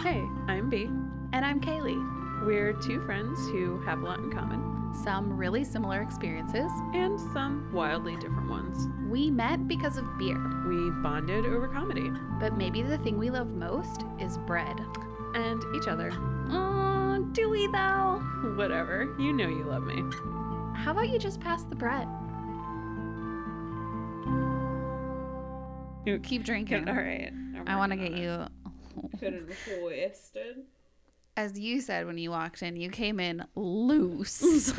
Hey, I'm B. And I'm Kaylee. We're two friends who have a lot in common Some really similar experiences. and some wildly different ones. We met because of beer, We bonded over comedy but maybe the thing we love most is bread. and each other. Oh, do we though? Whatever. You know you love me. How about you just pass the bread? You- Keep drinking. All right. I'm I want to get you. it. Couldn't wasted. As you said when you walked in, you came in loose.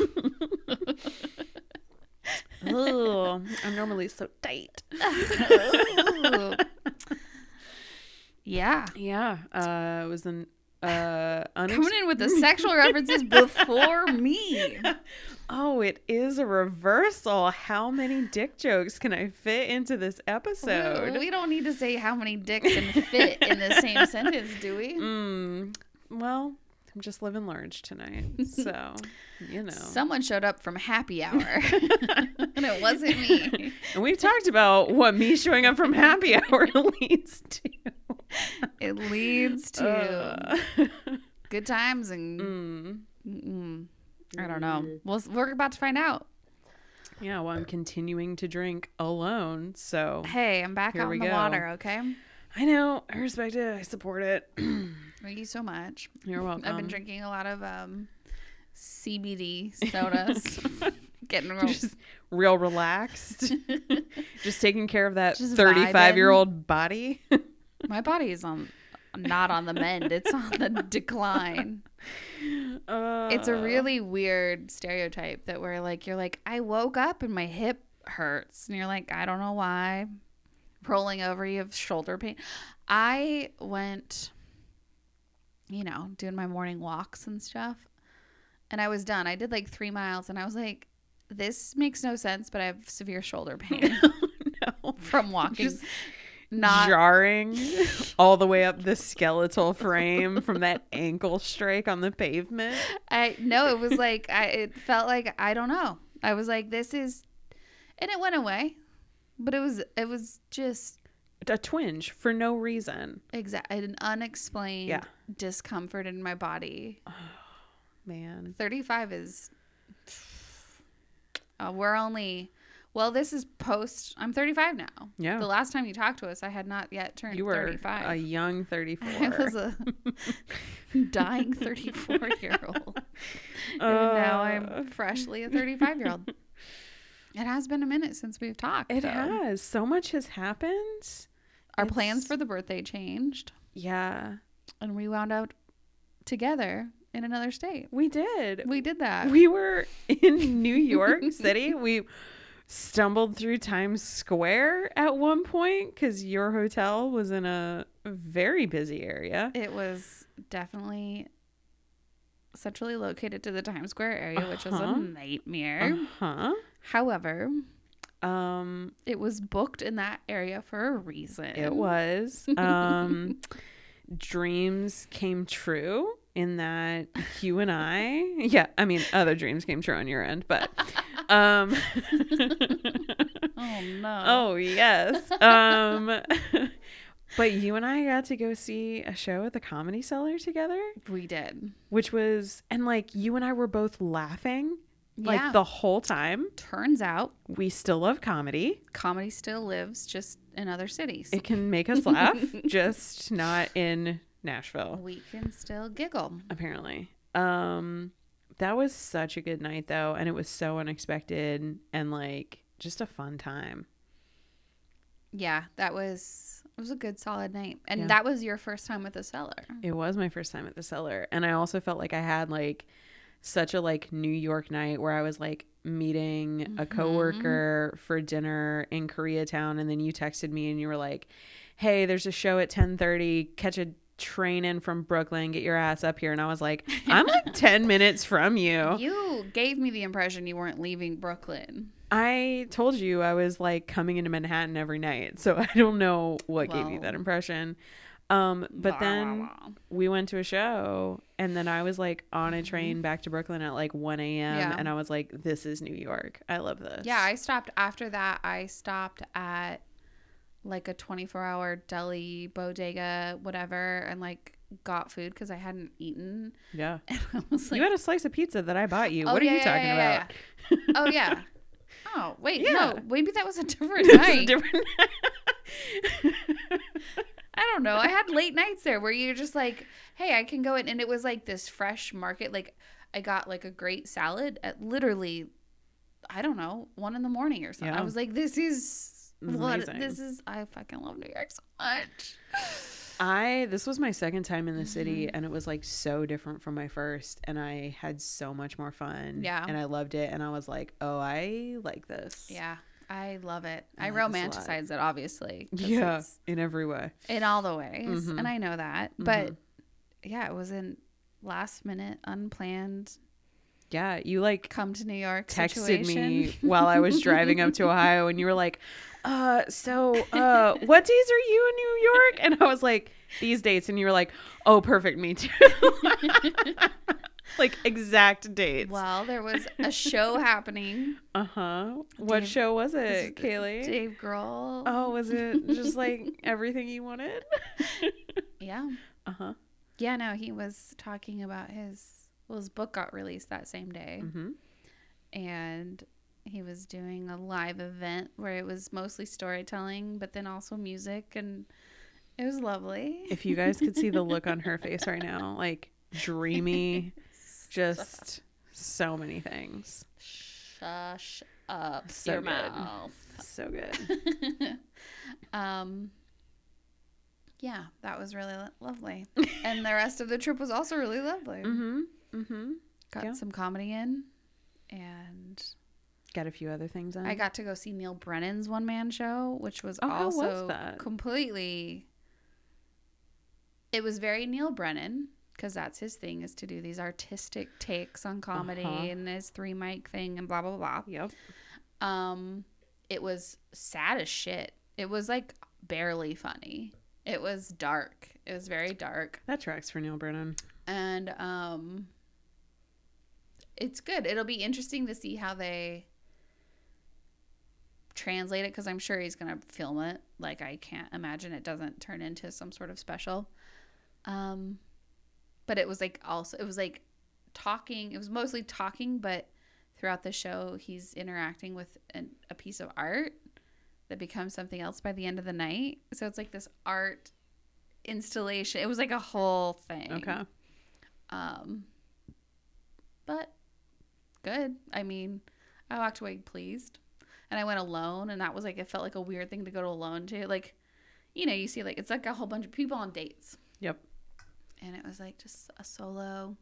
oh, I'm normally so tight. Yeah. Yeah. Uh, it was an uh unex- Coming in with the sexual references before me. Oh, it is a reversal. How many dick jokes can I fit into this episode? We don't need to say how many dicks can fit in the same sentence, do we? Mm, well, I'm just living large tonight. So, you know. Someone showed up from happy hour, and it wasn't me. and we've talked about what me showing up from happy hour leads to. It leads to Uh, good times and mm. mm, I don't know. We'll, we're about to find out. Yeah, well, I'm continuing to drink alone. So, Hey, I'm back on the go. water. Okay. I know. I respect it. I support it. Thank you so much. You're welcome. I've been drinking a lot of um, CBD sodas. Getting real. just real relaxed. just taking care of that Just 35 year old body. My body is on not on the mend. It's on the decline. Uh, It's a really weird stereotype that where like you're like I woke up and my hip hurts and you're like I don't know why. Rolling over you have shoulder pain. I went you know, doing my morning walks and stuff. And I was done. I did like 3 miles and I was like this makes no sense, but I have severe shoulder pain no. from walking. Just not jarring all the way up the skeletal frame from that ankle strike on the pavement. I no, it was like I it felt like I don't know. I was like this is and it went away. But it was it was just A twinge for no reason. Exactly. an unexplained Yeah. Discomfort in my body. Man. 35 is uh, we're only well this is post I'm 35 now. Yeah. The last time you talked to us I had not yet turned You were 35. a young 34. I was a dying 34 year old. and now Uh, I'm freshly a 35 year old. It has been a minute since we've talked. It though. has. So much has happened. Our plans for the birthday changed, Yeah, and we wound up together in another state. we did. We did that. We were in New York City. We stumbled through Times Square at one point because your hotel was in a very busy area. it was definitely centrally located to the Times Square area, which was Uh-huh. a nightmare. Huh? However, Um, it was booked in that area for a reason. it was. Um, dreams came true in that you and I, yeah, I mean, other dreams came true on your end, but, um, Oh no. Oh yes. Um but you and I got to go see a show at the Comedy Cellar together, we did. which was and like you and I were both laughing like yeah. the whole time. Turns out We still love comedy. comedy still lives just in other cities. It can make us laugh, just not in Nashville, we can still giggle. apparently. Um that was such a good night though, and it was so unexpected and like just a fun time. Yeah, that was it was a good solid night. And Yeah. that was your first time with the cellar. It was my first time at the cellar, and I also felt like I had like such a like New York night where I was like meeting a Mhm. coworker for dinner in Koreatown, and then you texted me and you were like, "Hey, there's a show at 10:30. Catch a train in from Brooklyn. Get your ass up here." And I was like, "I'm like 10 minutes from you." You gave me the impression you weren't leaving Brooklyn. I told you I was like coming into Manhattan every night, so I don't know what gave you that impression. Um, but then we went to a show and then I was like on a train back to Brooklyn at like 1 a.m. Yeah. and I was like, this is New York. I love this. Yeah, I stopped after that. I stopped at like a 24 hour deli, bodega, whatever, and like got food because I hadn't eaten. yeah. And I was like, you had a slice of pizza that I bought you. Oh, what are yeah, you talking yeah, about? oh, yeah. Oh, wait, no. Maybe that was a different This is night. I don't know. I had late nights there where you're just like, hey, I can go in. And it was like this fresh market. Like, I got like a great salad at literally, I don't know, one in the morning or something. I was like, this is This what amazing. this is. I fucking love New York so much. I this was my second time in the city Mm-hmm. and it was like so different from my first and I had so much more fun. Yeah. And I loved it and I was like, "Oh, I like this." Yeah, I love it. I I, like this a lot. romanticize it, obviously. Yeah, in every way. in all the ways, Mhm. and I know that. But Mhm. yeah, it was in last minute, unplanned Yeah, you like come to New York texted situation. me while I was driving up to Ohio and you were like, "Uh, so uh what days are you in New York?" And I was like, "These dates." And you were like, "Oh, perfect, me too." like exact dates. well, there was a show happening. Uh-huh. What Dave- show was it, Kaylee? Dave Grohl. Oh, was it just like everything you wanted? Yeah. Uh-huh. Yeah, no, he was talking about his well, his book got released that same day. Mm-hmm. and he was doing a live event where it was mostly storytelling but then also music and it was lovely If you guys could see the look on her face right now, like dreamy, just so many things. shush up So your good. mouth So good. um yeah that was really lo- lovely and the rest of the trip was also really lovely Mm-hmm. Mm-hmm. got yeah. some comedy in and Got a few other things on. I got to go see Neal Brennan's one man show, which was Oh, how was also completely. It was very Neal Brennan because that's his thing is to do these artistic takes on comedy Uh-huh. and his three mic thing and blah blah blah. Yep. Um, it was sad as shit. It was like barely funny. It was dark. It was very dark That tracks for Neal Brennan. and um it's good it'll be interesting to see how they translate it because i'm sure he's gonna film it like i can't imagine it doesn't turn into some sort of special um but it was like also it was like talking it was mostly talking but throughout the show he's interacting with an, a piece of art that becomes something else by the end of the night so it's like this art installation it was like a whole thing Okay. um, but good. I mean, I walked away pleased, and I went alone, and that was like it felt like a weird thing to go to alone to. Like, you know, you see like it's like a whole bunch of people on dates, Yep. And it was like just a solo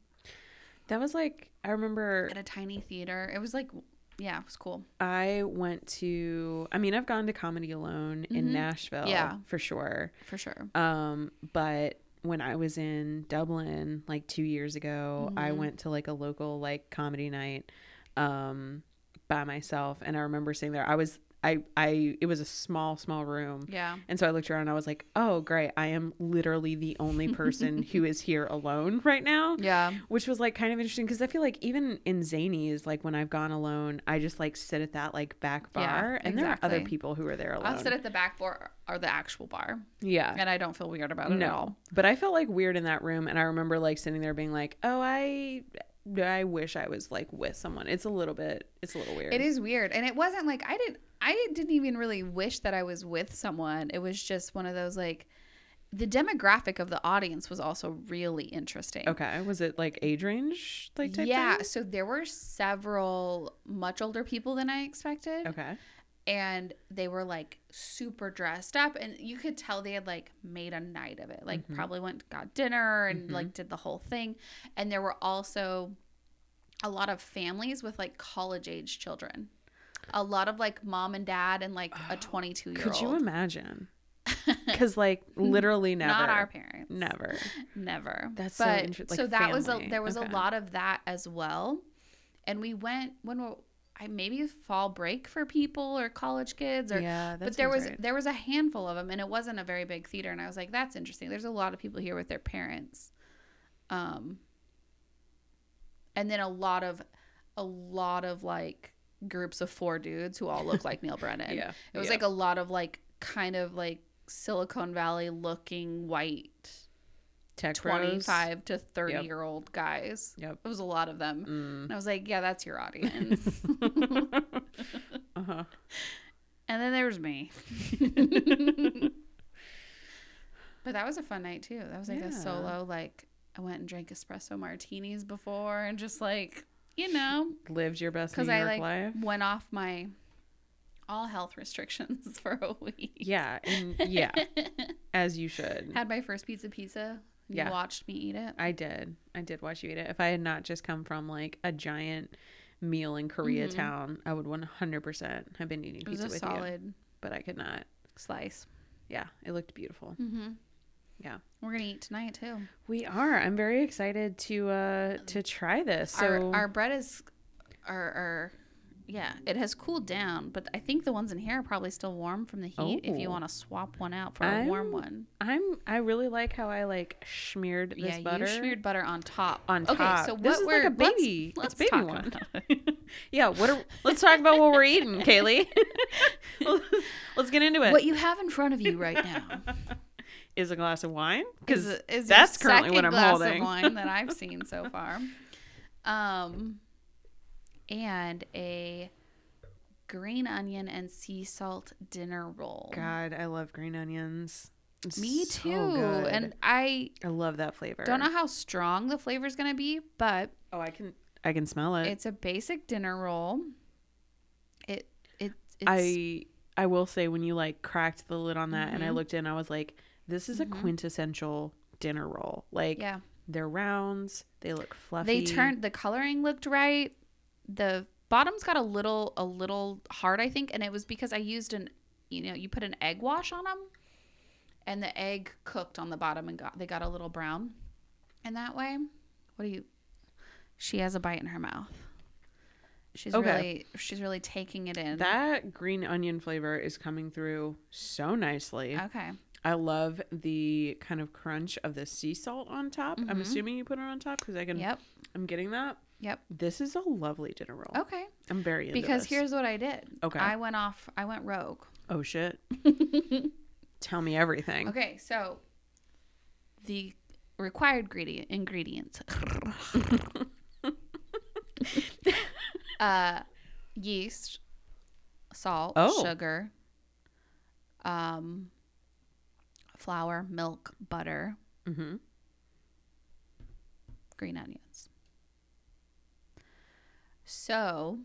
That was like I remember at a tiny theater. It was like, yeah, it was cool. I went to I mean, I've gone to comedy alone in Mhm. Nashville Yeah. for sure. For sure. Um, but when I was in Dublin like 2 years ago, I Mhm. went to like a local like comedy night um by myself and I remember sitting there. I was I I it was a small small room. Yeah. And so I looked around and I was like, "Oh, great. I am literally the only person who is here alone right now." Yeah. which was like kind of interesting because I feel like even in Zanies, like when I've gone alone, I just like sit at that like back bar, Yeah, and there are other people who are there alone. I'll sit at the back bar or the actual bar, yeah, and I don't feel weird about it at all. no, but I felt like weird in that room, and I remember like sitting there being like, "Oh, I, I wish I was like with someone." It's a little bit, it's a little weird. It is weird, and it wasn't like I didn't. I didn't even really wish that I was with someone. It was just one of those like, the demographic of the audience was also really interesting. Okay, was it like age range like type yeah, thing? so there were several much older people than I expected, Okay. And they were like super dressed up, and you could tell they had like made a night of it. Like Mhm. probably went got dinner and Mhm. like did the whole thing, and there were also a lot of families with like college age children. A lot of like mom and dad and like a 22 year old. Could you imagine? Because like literally never, Not our parents. never. Never. That's so but, so like that was a there was Okay. a lot of that as well. And we went when we, maybe fall break for people or college kids or yeah, but there was right. there was a handful of them and it wasn't a very big theater and I was like that's interesting. There's a lot of people here with their parents. Um and then a lot of a lot of like groups of four dudes who all look like Neal Brennan. yeah, It was yeah. like a lot of like kind of like Silicon Valley looking white tech bros. 25 to 30 Yep. year old guys. Yep. It was a lot of them. Mm. And I was like, yeah, that's your audience. uh-huh. and then there was me. but that was a fun night too. That was like Yeah. a solo like I went and drank espresso martinis before and just like, you know, Lived your best New York I like life. went off my all health restrictions for a week. Yeah, and yeah, as you should. Had my first pizza pizza. You Yeah. watched me eat it. I did. I did watch you eat it. If I had not just come from like a giant meal in Koreatown, I would 100% have been eating It was pizza a with you. solid But I could not. slice. Yeah, it looked beautiful. Mm-hmm. Yeah. We're gonna eat tonight too. We are. I'm very excited to uh to try this. So our our bread is, our, our yeah, it has cooled down, but I think the ones in here are probably still warm from the heat. If you Oh. want to swap one out for a warm one, I'm I really like how I like smeared this yeah, butter you smeared butter on top. on top. Okay, so this what is we're like a let's- baby. Let's, it's baby talk one. yeah. What are let's talk about what we're eating, Kaylee. let's get into it. what you have in front of you right now is a glass of wine because that's currently what I'm holding. glass holding. of wine that I've seen so far. Um, and a green onion and sea salt dinner roll. God, I love green onions. It's Me so too. good. And I I love that flavor. don't know how strong the flavor is going to be, but Oh, I can I can smell it. it's a basic dinner roll. It it it's I I will say when you like cracked the lid on that and I Mhm. looked in, I was like, this is a Mhm. quintessential dinner roll. Like yeah. they're rounds, they look fluffy. They turned the coloring looked right. The bottom's got a little a little hard, I think, and it was because I used an you know you put an egg wash on them, and the egg cooked on the bottom and got they got a little brown, and that way, what do you? She has a bite in her mouth. She's Okay. really she's really taking it in. that green onion flavor is coming through so nicely. okay. I love the kind of crunch of the sea salt on top. I'm Mhm. assuming you put it on top because I can. Yep. I'm getting that. Yep. This is a lovely dinner roll. Okay. I'm very into Because this. here's what I did. Okay. I went off. I went rogue. oh shit. Tell me everything. Okay, so the required ingredient ingredients. uh yeast, salt, Oh. sugar, um flour, milk, butter, Mm-hmm. green onions. So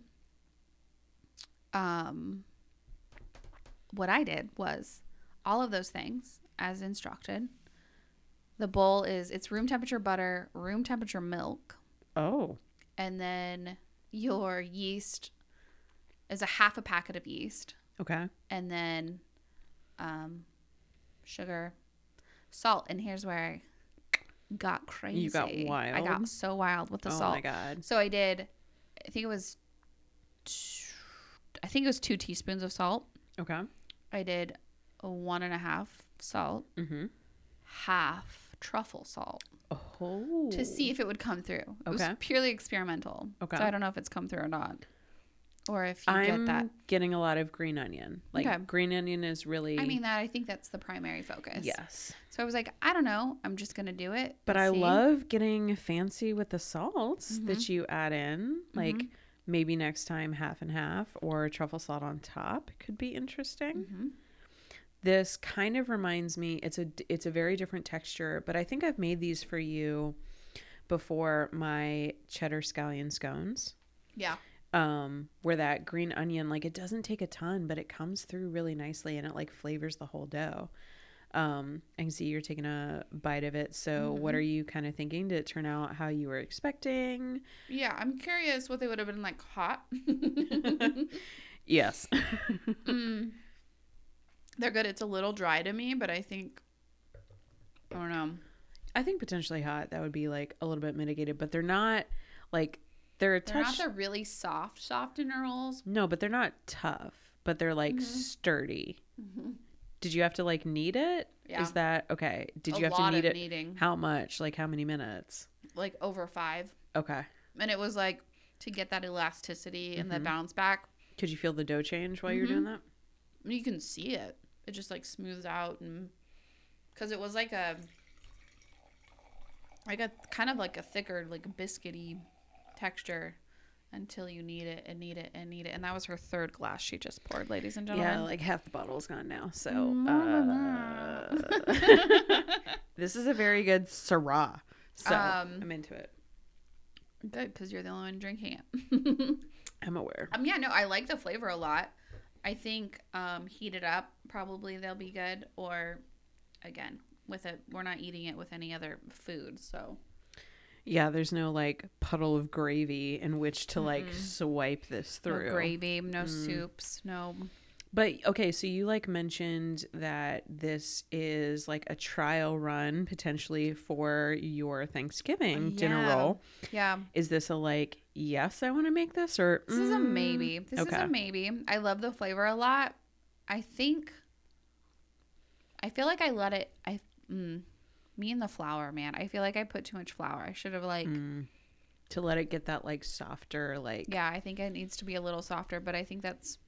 um what I did was all of those things as instructed. The bowl is it's room temperature butter, room temperature milk, Oh. and then your yeast is a half a packet of yeast, Okay. and then um, sugar, salt. And here's where I got crazy. You got wild. I got so wild with the oh salt. Oh my god. So I did. I think it was. t- I think it was two teaspoons of salt. Okay. I did a one and a half salt, Mm-hmm. half truffle salt Oh. to see if it would come through. It was purely experimental. Okay. So I don't know if it's come through or not. Or if you I'm get that. getting a lot of green onion. Like Okay. green onion is really. I mean that I think that's the primary focus. Yes. So I was like, I don't know. I'm just gonna do it. But I see. love getting fancy with the salts that Mhm. you add in. Like Mhm. maybe next time half and half or truffle salt on top could be interesting. Mhm. This kind of reminds me it's a it's a very different texture, but I think I've made these for you before my cheddar scallion scones. Yeah. Um where that green onion like it doesn't take a ton, but it comes through really nicely and it like flavors the whole dough. Um I can see you're taking a bite of it. So what Mhm. are you kind of thinking? Did it turn out how you were expecting? Yeah. I'm curious what they would have been like hot. Yes. Mm. They're good. It's a little dry to me, but I think I don't know. I think potentially hot that would be like a little bit mitigated, but they're not like they're a They're touch not the really soft, soft rolls. no but they're not tough but they're like Mhm. sturdy did you have to like knead it is Yeah. Is that okay did a you have to knead of it kneading, how much like how many minutes like over five, okay and it was like to get that elasticity and the Mhm. bounce back. could you feel the dough change while you're Mhm. doing that You can see it. It just like smooths out and because it was like a like a kind of like a thicker like biscuity texture until you need it and need it and need it. And that was her third glass she just poured ladies and gentlemen. Yeah like half the bottle's gone now so uh, this is a very good syrah so Um, i'm into it. good because you're the only one drinking it. I'm aware. Um yeah no i like the flavor a lot. I think um heat it up probably they'll be good or again with it we're not eating it with any other food so Yeah, there's no like puddle of gravy in which to like Mm-mm. swipe this through. no gravy no Mm. soups no But okay, so you like mentioned that this is like a trial run potentially for your Thanksgiving dinner roll. yeah Is this a like, yes, I want to make this or This is a mm, maybe. This is a maybe. I love the flavor a lot. I think. I feel like I let it. I mm, me and the flour, man. I feel like I put too much flour. I should have like. mm, to let it get that like softer like Yeah, I think it needs to be a little softer, but I think that's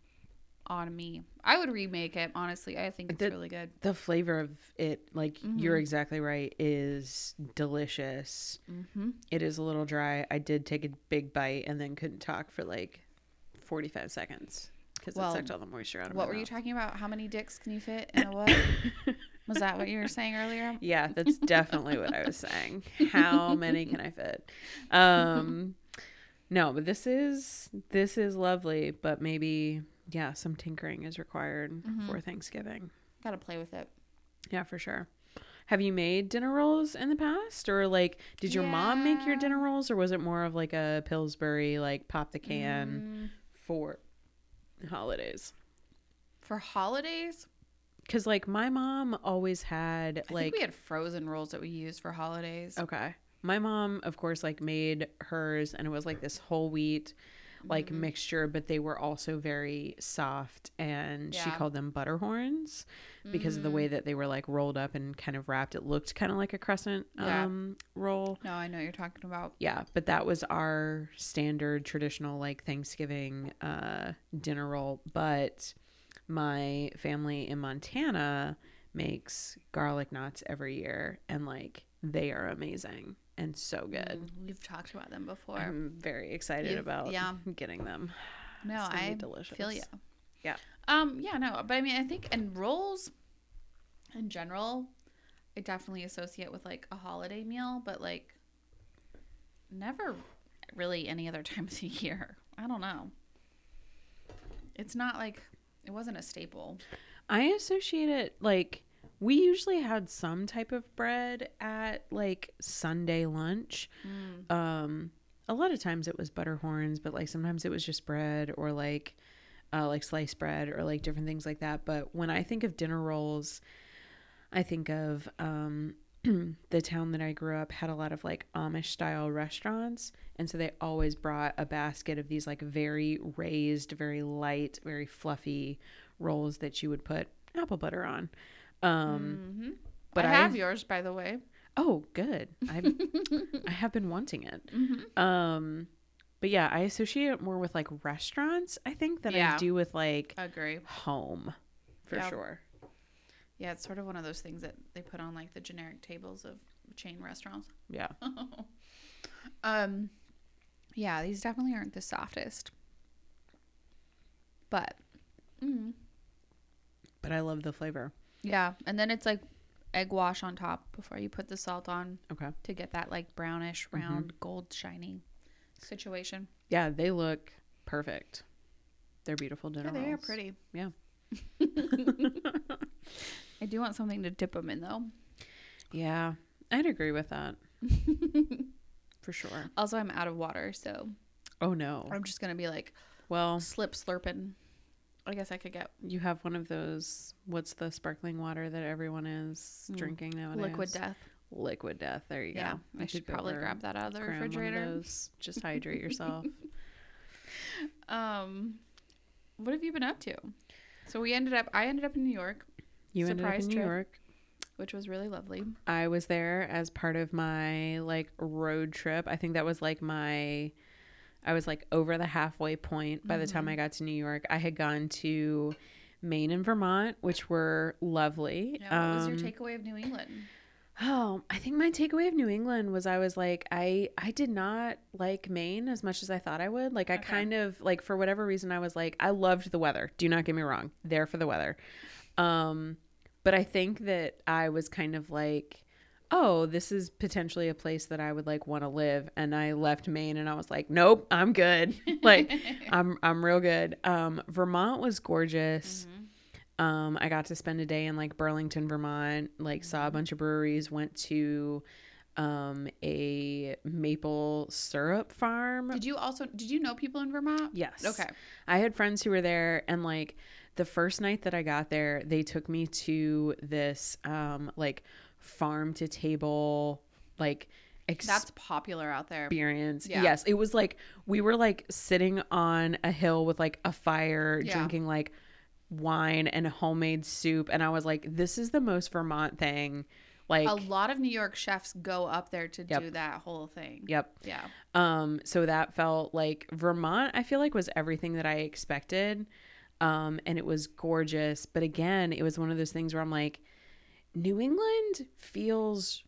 on me. I would remake it. Honestly, I think it's The- really good. the flavor of it like you're Mhm. exactly right is delicious. Mm-hmm. It is a little dry. I did take a big bite and then couldn't talk for like 45 seconds because Well, it sucked all the moisture out of What were you talking about? How many dicks can you fit in a what? Was that what you were saying earlier? yeah, that's definitely what I was saying. How many can I fit? Um no, but this is this is lovely, but maybe yeah, some tinkering is required Mhm. for Thanksgiving. Got to play with it. Yeah, for sure. Have you made dinner rolls in the past or like did your mom make your dinner rolls or was it more of like a Pillsbury like pop the can Mm, for holidays? for holidays, Cuz like my mom always had I like think we had frozen rolls that we used for holidays. Okay. My mom, of course, like made hers and it was like this whole wheat like Mhm. mixture, but they were also very soft and she called them butter horns because of the Mm. way that they were like rolled up and kind of wrapped. It looked kind of like a crescent Yeah. um roll. No, I know what you're talking about. Yeah, but that was our standard traditional like Thanksgiving uh dinner roll, but my family in Montana makes garlic knots every year and like they are amazing and so good. Mm, We've talked about them before. I'm very excited You've- about yeah. getting them. no, It's gonna be I delicious. feel you. Yeah. Um. Yeah. No. But I mean, I think and rolls, in general, I definitely associate with like a holiday meal, but like, never really any other time of the year. I don't know. It's not like it wasn't a staple. I associate it like we usually had some type of bread at like Sunday lunch. Mm. Um a lot of times it was butter horns, but like sometimes it was just bread or like uh like sliced bread or like different things like that. But when I think of dinner rolls, I think of um the town that I grew up had a lot of like Amish style restaurants. And so they always brought a basket of these like very raised, very light, very fluffy rolls that you would put apple butter on. Um, Mhm. but I have I- yours, by the way. oh, good. I I have been wanting it. Mhm. Um, but yeah, I associate it more with like restaurants. I think than I do with like Agree. home, for Yeah. sure. Yeah, it's sort of one of those things that they put on like the generic tables of chain restaurants. Yeah. um, yeah, these definitely aren't the softest, but mm, But I love the flavor. yeah. And then it's like egg wash on top before you put the salt on Okay. to get that like brownish, Mm-hmm. round, gold, shiny situation. Yeah, they look perfect. They're beautiful dinner Yeah, they are pretty. Yeah. I do want something to dip them in though. Yeah, I'd agree with that for sure. Also, I'm out of water, so Oh no. I'm just gonna be like Well, slip slurping. I guess I could get you have one of those. What's the sparkling water that everyone is Mm. drinking nowadays? liquid death. liquid death. There you Yeah, go. I You should probably grab that out of the of refrigerator. those. Just hydrate yourself. Um, what have you been up to? So we ended up. I ended up in New York, You ended up in New trip. York. which was really lovely. I was there as part of my like road trip. I think that was like my I was like over the halfway point by the time Mhm. I got to New York. I had gone to Maine and Vermont, which were lovely. Yeah, what was your Um, takeaway of New England? Oh, I think my takeaway of New England was I was like I I did not like Maine as much as I thought I would. Like I Okay. kind of like for whatever reason I was like I loved the weather. Do not get me wrong. There for the weather. Um but I think that I was kind of like oh, this is potentially a place that I would like want to live and I left Maine and I was like nope, I'm good. like I'm I'm real good. Um Vermont was gorgeous. Mhm. Um, I got to spend a day in like Burlington, Vermont, like saw a bunch of breweries, went to um a maple syrup farm. Did you also did you know people in Vermont? yes. Okay. I had friends who were there and like the first night that I got there, they took me to this um like farm to table like That's popular out there. experience. Yeah. Yes, it was like we were like sitting on a hill with like a fire, Yeah. drinking like wine and homemade soup, and I was like, "This is the most Vermont thing." Like, a lot of New York chefs go up there to Yep. do that whole thing. yep. Yeah. Um, so that felt like Vermont. I feel like was everything that I expected, um, and it was gorgeous. But again, it was one of those things where I'm like, New England feels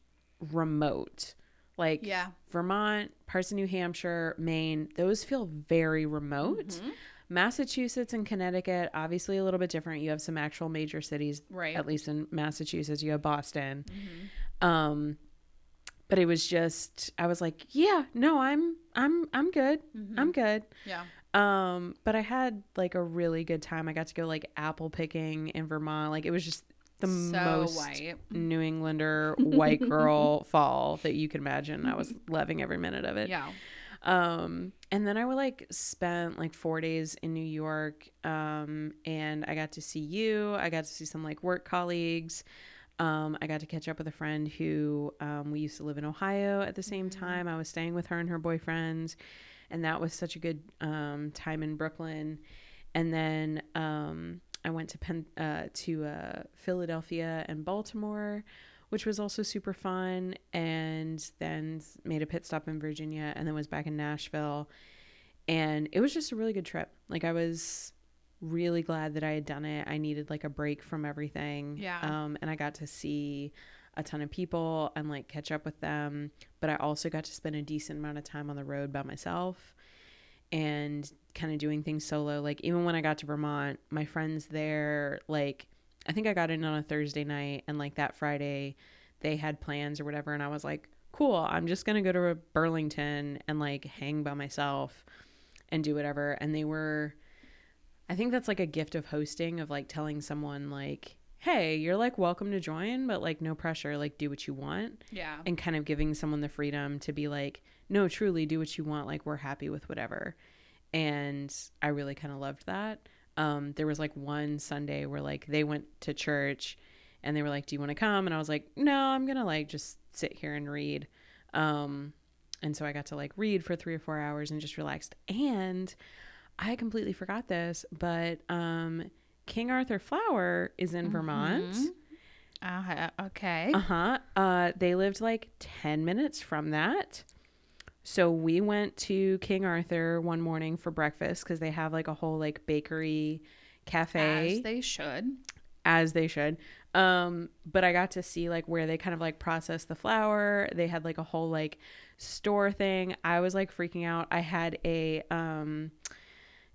remote. Like Yeah. Vermont, parts of New Hampshire, Maine, those feel very remote. Mhm. Massachusetts and Connecticut, obviously a little bit different. You have some actual major cities, Right. at least in Massachusetts. You have Boston. Mhm. Um, but it was just, I was like, yeah, no, I'm, I'm, I'm good. Mhm. I'm good. Yeah. Um, but I had like a really good time. I got to go like apple picking in Vermont. Like it was just the so most white. New Englander white girl fall that you can imagine. I was loving every minute of it. Yeah. Um, and then I would like spent like four days in New York. Um, and I got to see you. I got to see some like work colleagues. Um, I got to catch up with a friend who um, we used to live in Ohio at the same Mhm. time. I was staying with her and her boyfriend, and that was such a good um, time in Brooklyn. And then um, I went to Penn, uh, to uh, Philadelphia and Baltimore, which was also super fun. And then made a pit stop in Virginia, and then was back in Nashville. And it was just a really good trip. Like I was really glad that I had done it. I needed like a break from everything. Yeah. Um, and I got to see a ton of people and like catch up with them. But I also got to spend a decent amount of time on the road by myself and kind of doing things solo. Like even when I got to Vermont, my friends there, like I think I got in on a Thursday night and like that Friday they had plans or whatever and I was like, cool, I'm just going to go to Burlington and like hang by myself and do whatever. And they were I think that's like a gift of hosting of like telling someone like, "Hey, you're like welcome to join, but like no pressure, like do what you want." Yeah. and kind of giving someone the freedom to be like, no, truly do what you want. Like, we're happy with whatever. And I really kind of loved that. Um, there was like one Sunday where like they went to church and they were like, do you want to come? And I was like, no, I'm going to like just sit here and read. Um, and so I got to like read for three or four hours and just relaxed. And I completely forgot this, but um, King Arthur Flour is in Vermont. Mhm. Uh, okay. Uh-huh. Uh they lived like 10 minutes from that. So we went to King Arthur one morning for breakfast cuz they have like a whole like bakery cafe As they should. as they should. Um but I got to see like where they kind of like process the flour. They had like a whole like store thing. I was like freaking out. I had a um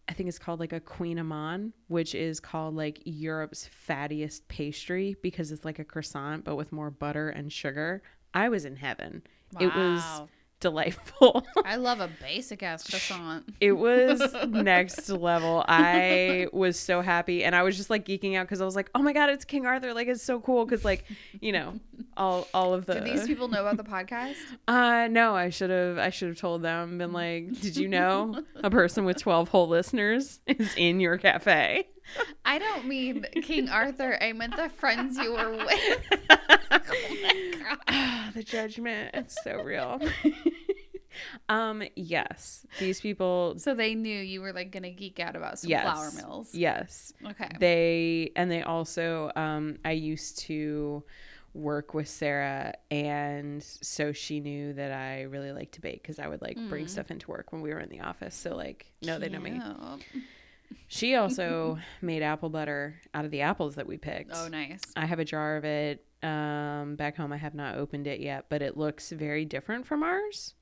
I think it's called like a Kouign-amann, which is called like Europe's fattiest pastry because it's like a croissant but with more butter and sugar. I was in heaven. It was Wow. Delightful. I love a basic ass croissant. it was next level. I was so happy and I was just like geeking out cuz I was like, "Oh my god, it's King Arthur. Like it's so cool cuz like, you know, all all of the Do these people know about the podcast? Uh no, I should have I should have told them been like, "Did you know a person with 12 whole listeners is in your cafe?" I don't mean King Arthur. I meant the friends you were with. oh the judgment. It's so real. um, yes. These people So they knew you were like gonna geek out about some Yes. flour mills. yes. Okay. They and they also um I used to work with Sarah and so she knew that I really liked to bake cuz I would like bring Mm. stuff into work when we were in the office. So like no they know me. She also made apple butter out of the apples that we picked. Oh, nice. I have a jar of it um back home. I have not opened it yet, but it looks very different from ours.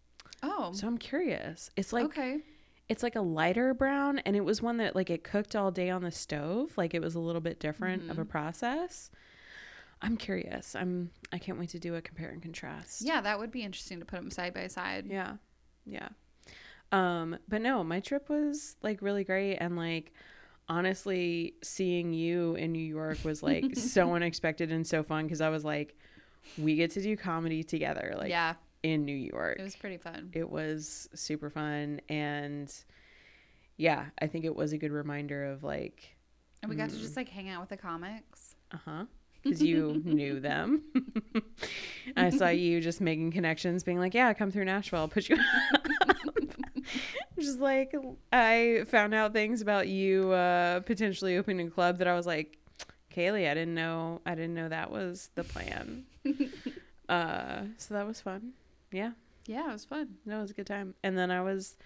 Oh, So I'm curious. It's like okay. it's like a lighter brown and it was one that like it cooked all day on the stove like it was a little bit different of a process i'm curious i'm i can't wait to do a compare and contrast Yeah, that would be interesting to put them side by side. yeah yeah um but no my trip was like really great and like honestly seeing you in new york was like so unexpected and so fun because i was like we get to do comedy together like yeah, in new york it was pretty fun. it was super fun and yeah i think it was a good reminder of like And we got Mm. to just like hang out with the comics. uh-huh because you knew them i saw you just making connections being like yeah come through nashville i'll put you up." Just like i found out things about you uh potentially opening a club that i was like kaylee i didn't know i didn't know that was the plan uh so that was fun yeah Yeah, it was fun. No, it was a good time. And then I was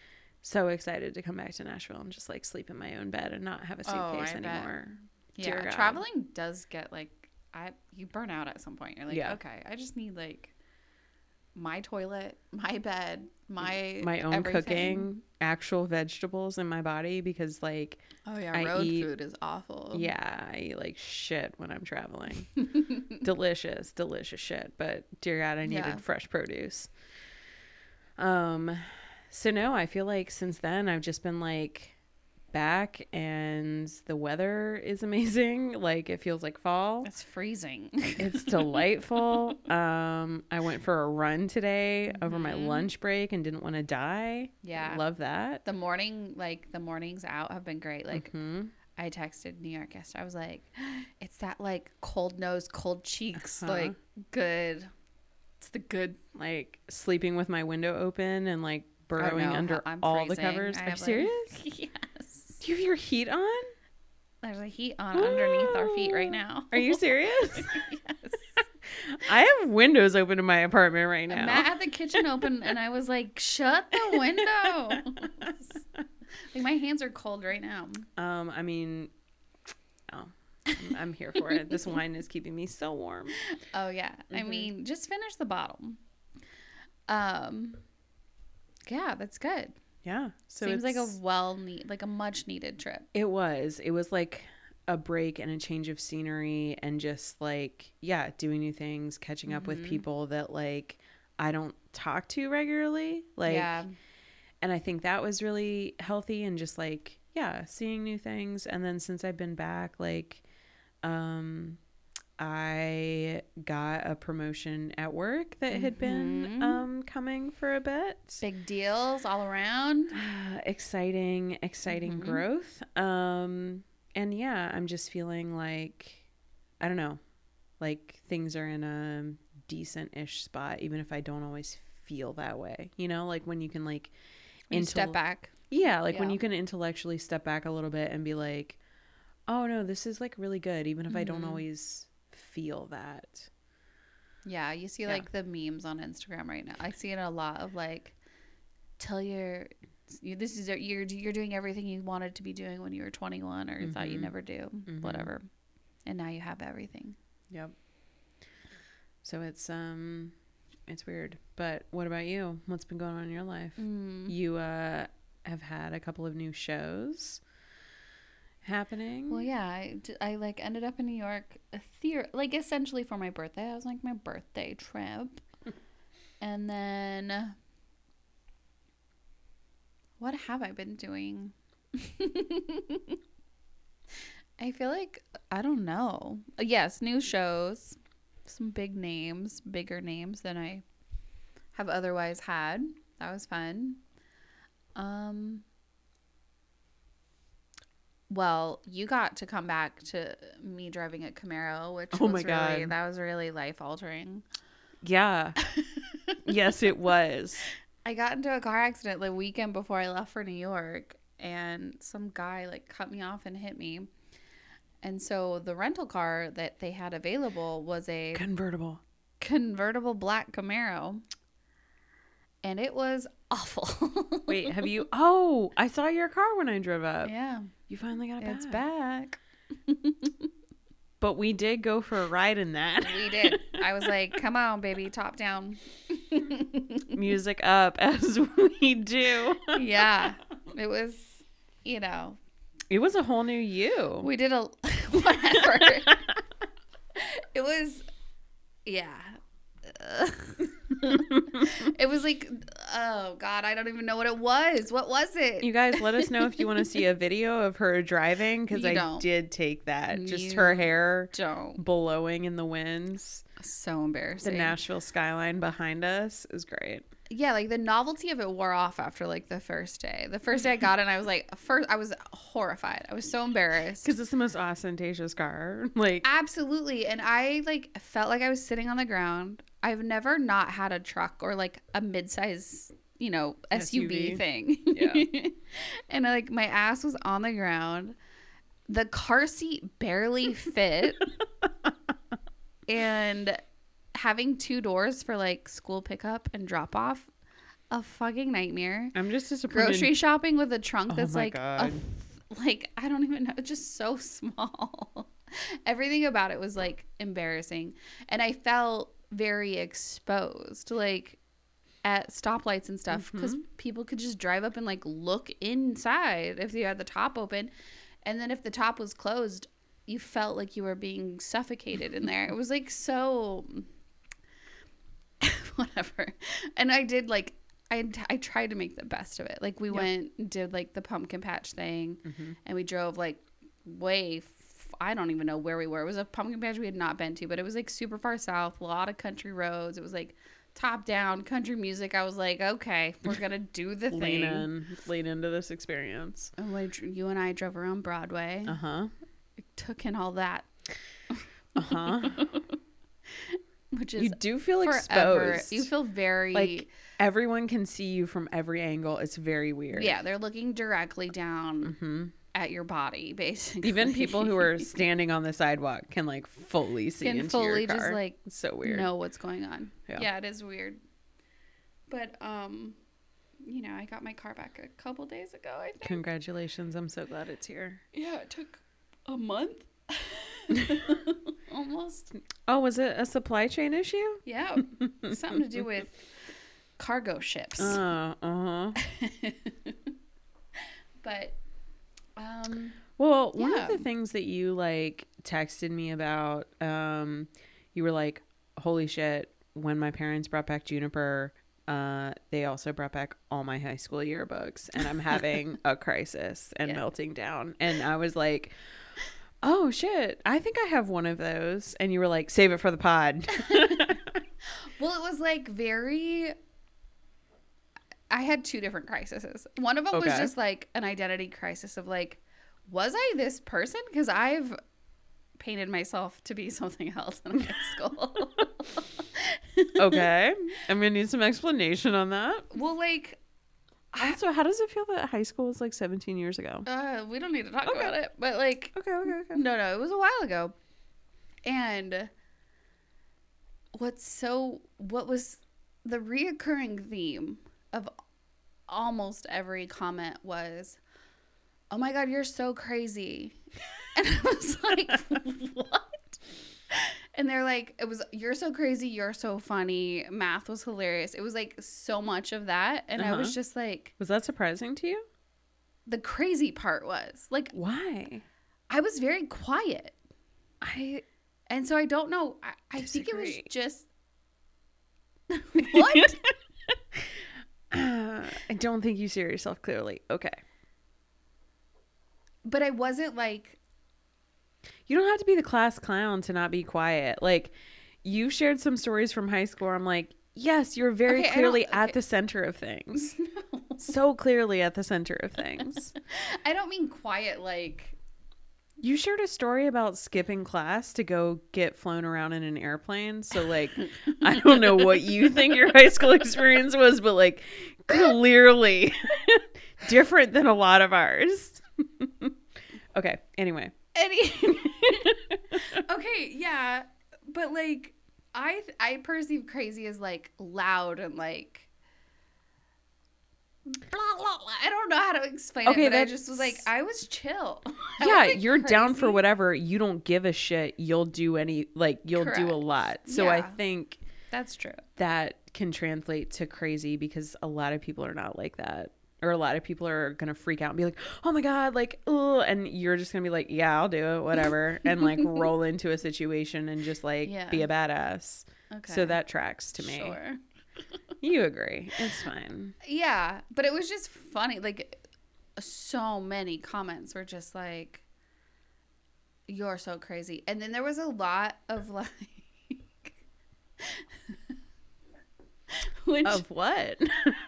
so excited to come back to Nashville and just like sleep in my own bed and not have a Oh, suitcase bet. anymore. Yeah, traveling does get like I you burn out at some point. You're like, Yeah. okay, I just need like my toilet, my bed, my My own everything. cooking, actual vegetables in my body because like Oh yeah, I road eat- food is awful. yeah, I eat like shit when I'm traveling. delicious, delicious shit. But dear God, I needed Yeah. fresh produce. Um so no, I feel like since then I've just been like back and the weather is amazing. Like it feels like fall. It's freezing. It's delightful. um, I went for a run today over my Mhm. lunch break and didn't want to die. yeah. Love that. the morning like the mornings out have been great. Like Mhm. I texted New York yesterday. I was like, it's that like cold nose, cold cheeks, Uh-huh. like good. It's the good. like sleeping with my window open and like burrowing Oh, under I'm all the covers. I Are you like- serious? Do you have your heat on? There's a heat on underneath our feet right now. Are you serious? yes. I have windows open in my apartment right now. Matt had the kitchen open, and I was like, "Shut the window." like my hands are cold right now. um, I mean, oh, I'm, I'm here for it. This wine is keeping me so warm. Oh yeah. I Mhm. mean, just finish the bottle. Um. Yeah, that's good. Yeah. So Seems like a well need, like a much needed trip. It was. It was like a break and a change of scenery and just like, yeah, doing new things, catching up with Mhm. people that like I don't talk to regularly. Like yeah. and I think that was really healthy and just like, yeah, seeing new things. And then since I've been back, like um I got a promotion at work that had been Mhm. um coming for a bit Big deals all around. exciting exciting Mhm. growth um and yeah i'm just feeling like i don't know like things are in a decent-ish spot even if i don't always feel that way you know like when you can like you intel- step back. yeah like when you can intellectually step back a little bit and be like oh no this is like really good even if i don't Mhm. always feel that Yeah, you see Yeah. like the memes on Instagram right now. I see it a lot of like, tell your, you, this is you're you're doing everything you wanted to be doing when you were 21 or thought you never do, Mhm. whatever, and now you have everything. Yep. So it's um it's weird. But what about you? What's been going on in your life? Mm. You uh have had a couple of new shows happening. Well, yeah, I, I like ended up in New York, a theor- like essentially for my birthday. I was like my birthday trip, and then what have I been doing? I feel like I don't know. Yes, new shows, some big names, bigger names than I have otherwise had. That was fun. Um. Well, you got to come back to me driving a Camaro, which Oh was my really God. that was really life altering. Yeah. yes, it was. I got into a car accident the weekend before I left for New York, and some guy like cut me off and hit me. And so the rental car that they had available was a Convertible. convertible black Camaro. And it was awful. Wait, have you? Oh, I saw your car when I drove up. yeah, You finally got it it's back. back. But we did go for a ride in that. We did. I was like, come on, baby, top down. Music up as we do. yeah. It was, you know, It was a whole new you. we did a whatever. it was, yeah. It was like, oh God, I don't even know what it was. What was it? You guys, let us know if you want to see a video of her driving because I don't. did take that. Just her hair don't. blowing in the winds. So embarrassing. The. Nashville skyline behind us is great. Yeah, like the novelty of it wore off after like the first day. The first day I mm-hmm. got it, and I was like, first, I was horrified. I was so embarrassed. Because it's the most ostentatious car. Like, Absolutely. And I like felt like I was sitting on the ground. I've never not had a truck or like a midsize, you know, SUV, SUV. thing. Yeah. and like my ass was on the ground. The car seat barely fit. and having two doors for like school pickup and drop off, a fucking nightmare. I'm just disappointed. Grocery shopping with a trunk Oh that's like a like I don't even know, just so small. Everything about it was like embarrassing, and I felt very exposed, like at stoplights and stuff, because Mm-hmm. people could just drive up and like look inside if you had the top open, and then if the top was closed, you felt like you were being suffocated in there. It was like so whatever. And I did like I I tried to make the best of it. Like we Yep. went did like the pumpkin patch thing, Mm-hmm. and we drove like way. F- I don't even know where we were. It was a pumpkin patch we had not been to, but it was like super far south, a lot of country roads. It was like top down country music. I was like, okay, we're gonna do the lean thing. in, lean into this experience. And we, you and I drove around Broadway, Uh huh. took in all that, Uh huh. which is you do feel forever. exposed. You feel very like everyone can see you from every angle. It's very weird. yeah. They're looking directly down hmm at your body, basically. Even people who are standing on the sidewalk can like fully see can into fully your car. just like it's so weird. know what's going on. Yeah. Yeah. it is weird. But um, you know, I got my car back a couple days ago. I think. Congratulations! I'm so glad it's here. yeah, it took a month. Almost. Oh, was it a supply chain issue? Yeah, something to do with cargo ships. Uh huh. but um, Well, one of the things that you like texted me about, um, you were like, "Holy shit!" When my parents brought back Juniper, uh, they also brought back all my high school yearbooks, and I'm having a crisis and Yeah. melting down. And I was like, "Oh shit! I think I have one of those." And you were like, "Save it for the pod." well, it was like very. I had two different crises. One of them was just like an identity crisis of like, was I this person? Because I've painted myself to be something else in high school. okay, I'm gonna need some explanation on that. well, like, Also, how does it feel that high school was like 17 years ago? uh, we don't need to talk Okay. about it, but like, Okay, okay, okay. No, no, it was a while ago. And what's so what was the reoccurring theme of almost every comment was, "Oh my god, you're so crazy." And I was like, "What?" And they're like, "It was you're so crazy, you're so funny. Math was hilarious." It was like so much of that, and I was Uh-huh. just like, Was that surprising to you? the crazy part was like Why? I was very quiet. I And so I don't know. I, I think it was just what? Uh, I don't think you see yourself clearly. Okay. but I wasn't like You don't have to be the class clown to not be quiet. Like you shared some stories from high school. I'm like, yes, you're very Okay, clearly don't- at the center of things. no. so clearly at the center of things. I don't mean quiet like You shared a story about skipping class to go get flown around in an airplane. So, like, I don't know what you think your high school experience was, but like, clearly different than a lot of ours. okay. Anyway. Any Okay, yeah. But like I I perceive crazy as like loud and like blah blah blah. I don't know how to explain Okay, it, but I just was like I was chill. I yeah, wasn't you're down for whatever. You don't give a shit. You'll do any, like, you'll do a lot. So, I think That's true. that can translate to crazy because a lot of people are not like that. Or a lot of people are gonna freak out and be like, "Oh my god!" Like, oh, and you're just gonna be like, "Yeah, I'll do it, whatever," and like roll into a situation and just like Yeah. be a badass. Okay. So that tracks to me. Sure. You agree? It's fine. Yeah, but it was just funny. Like, so many comments were just like, "You're so crazy," and then there was a lot of like, which Of what?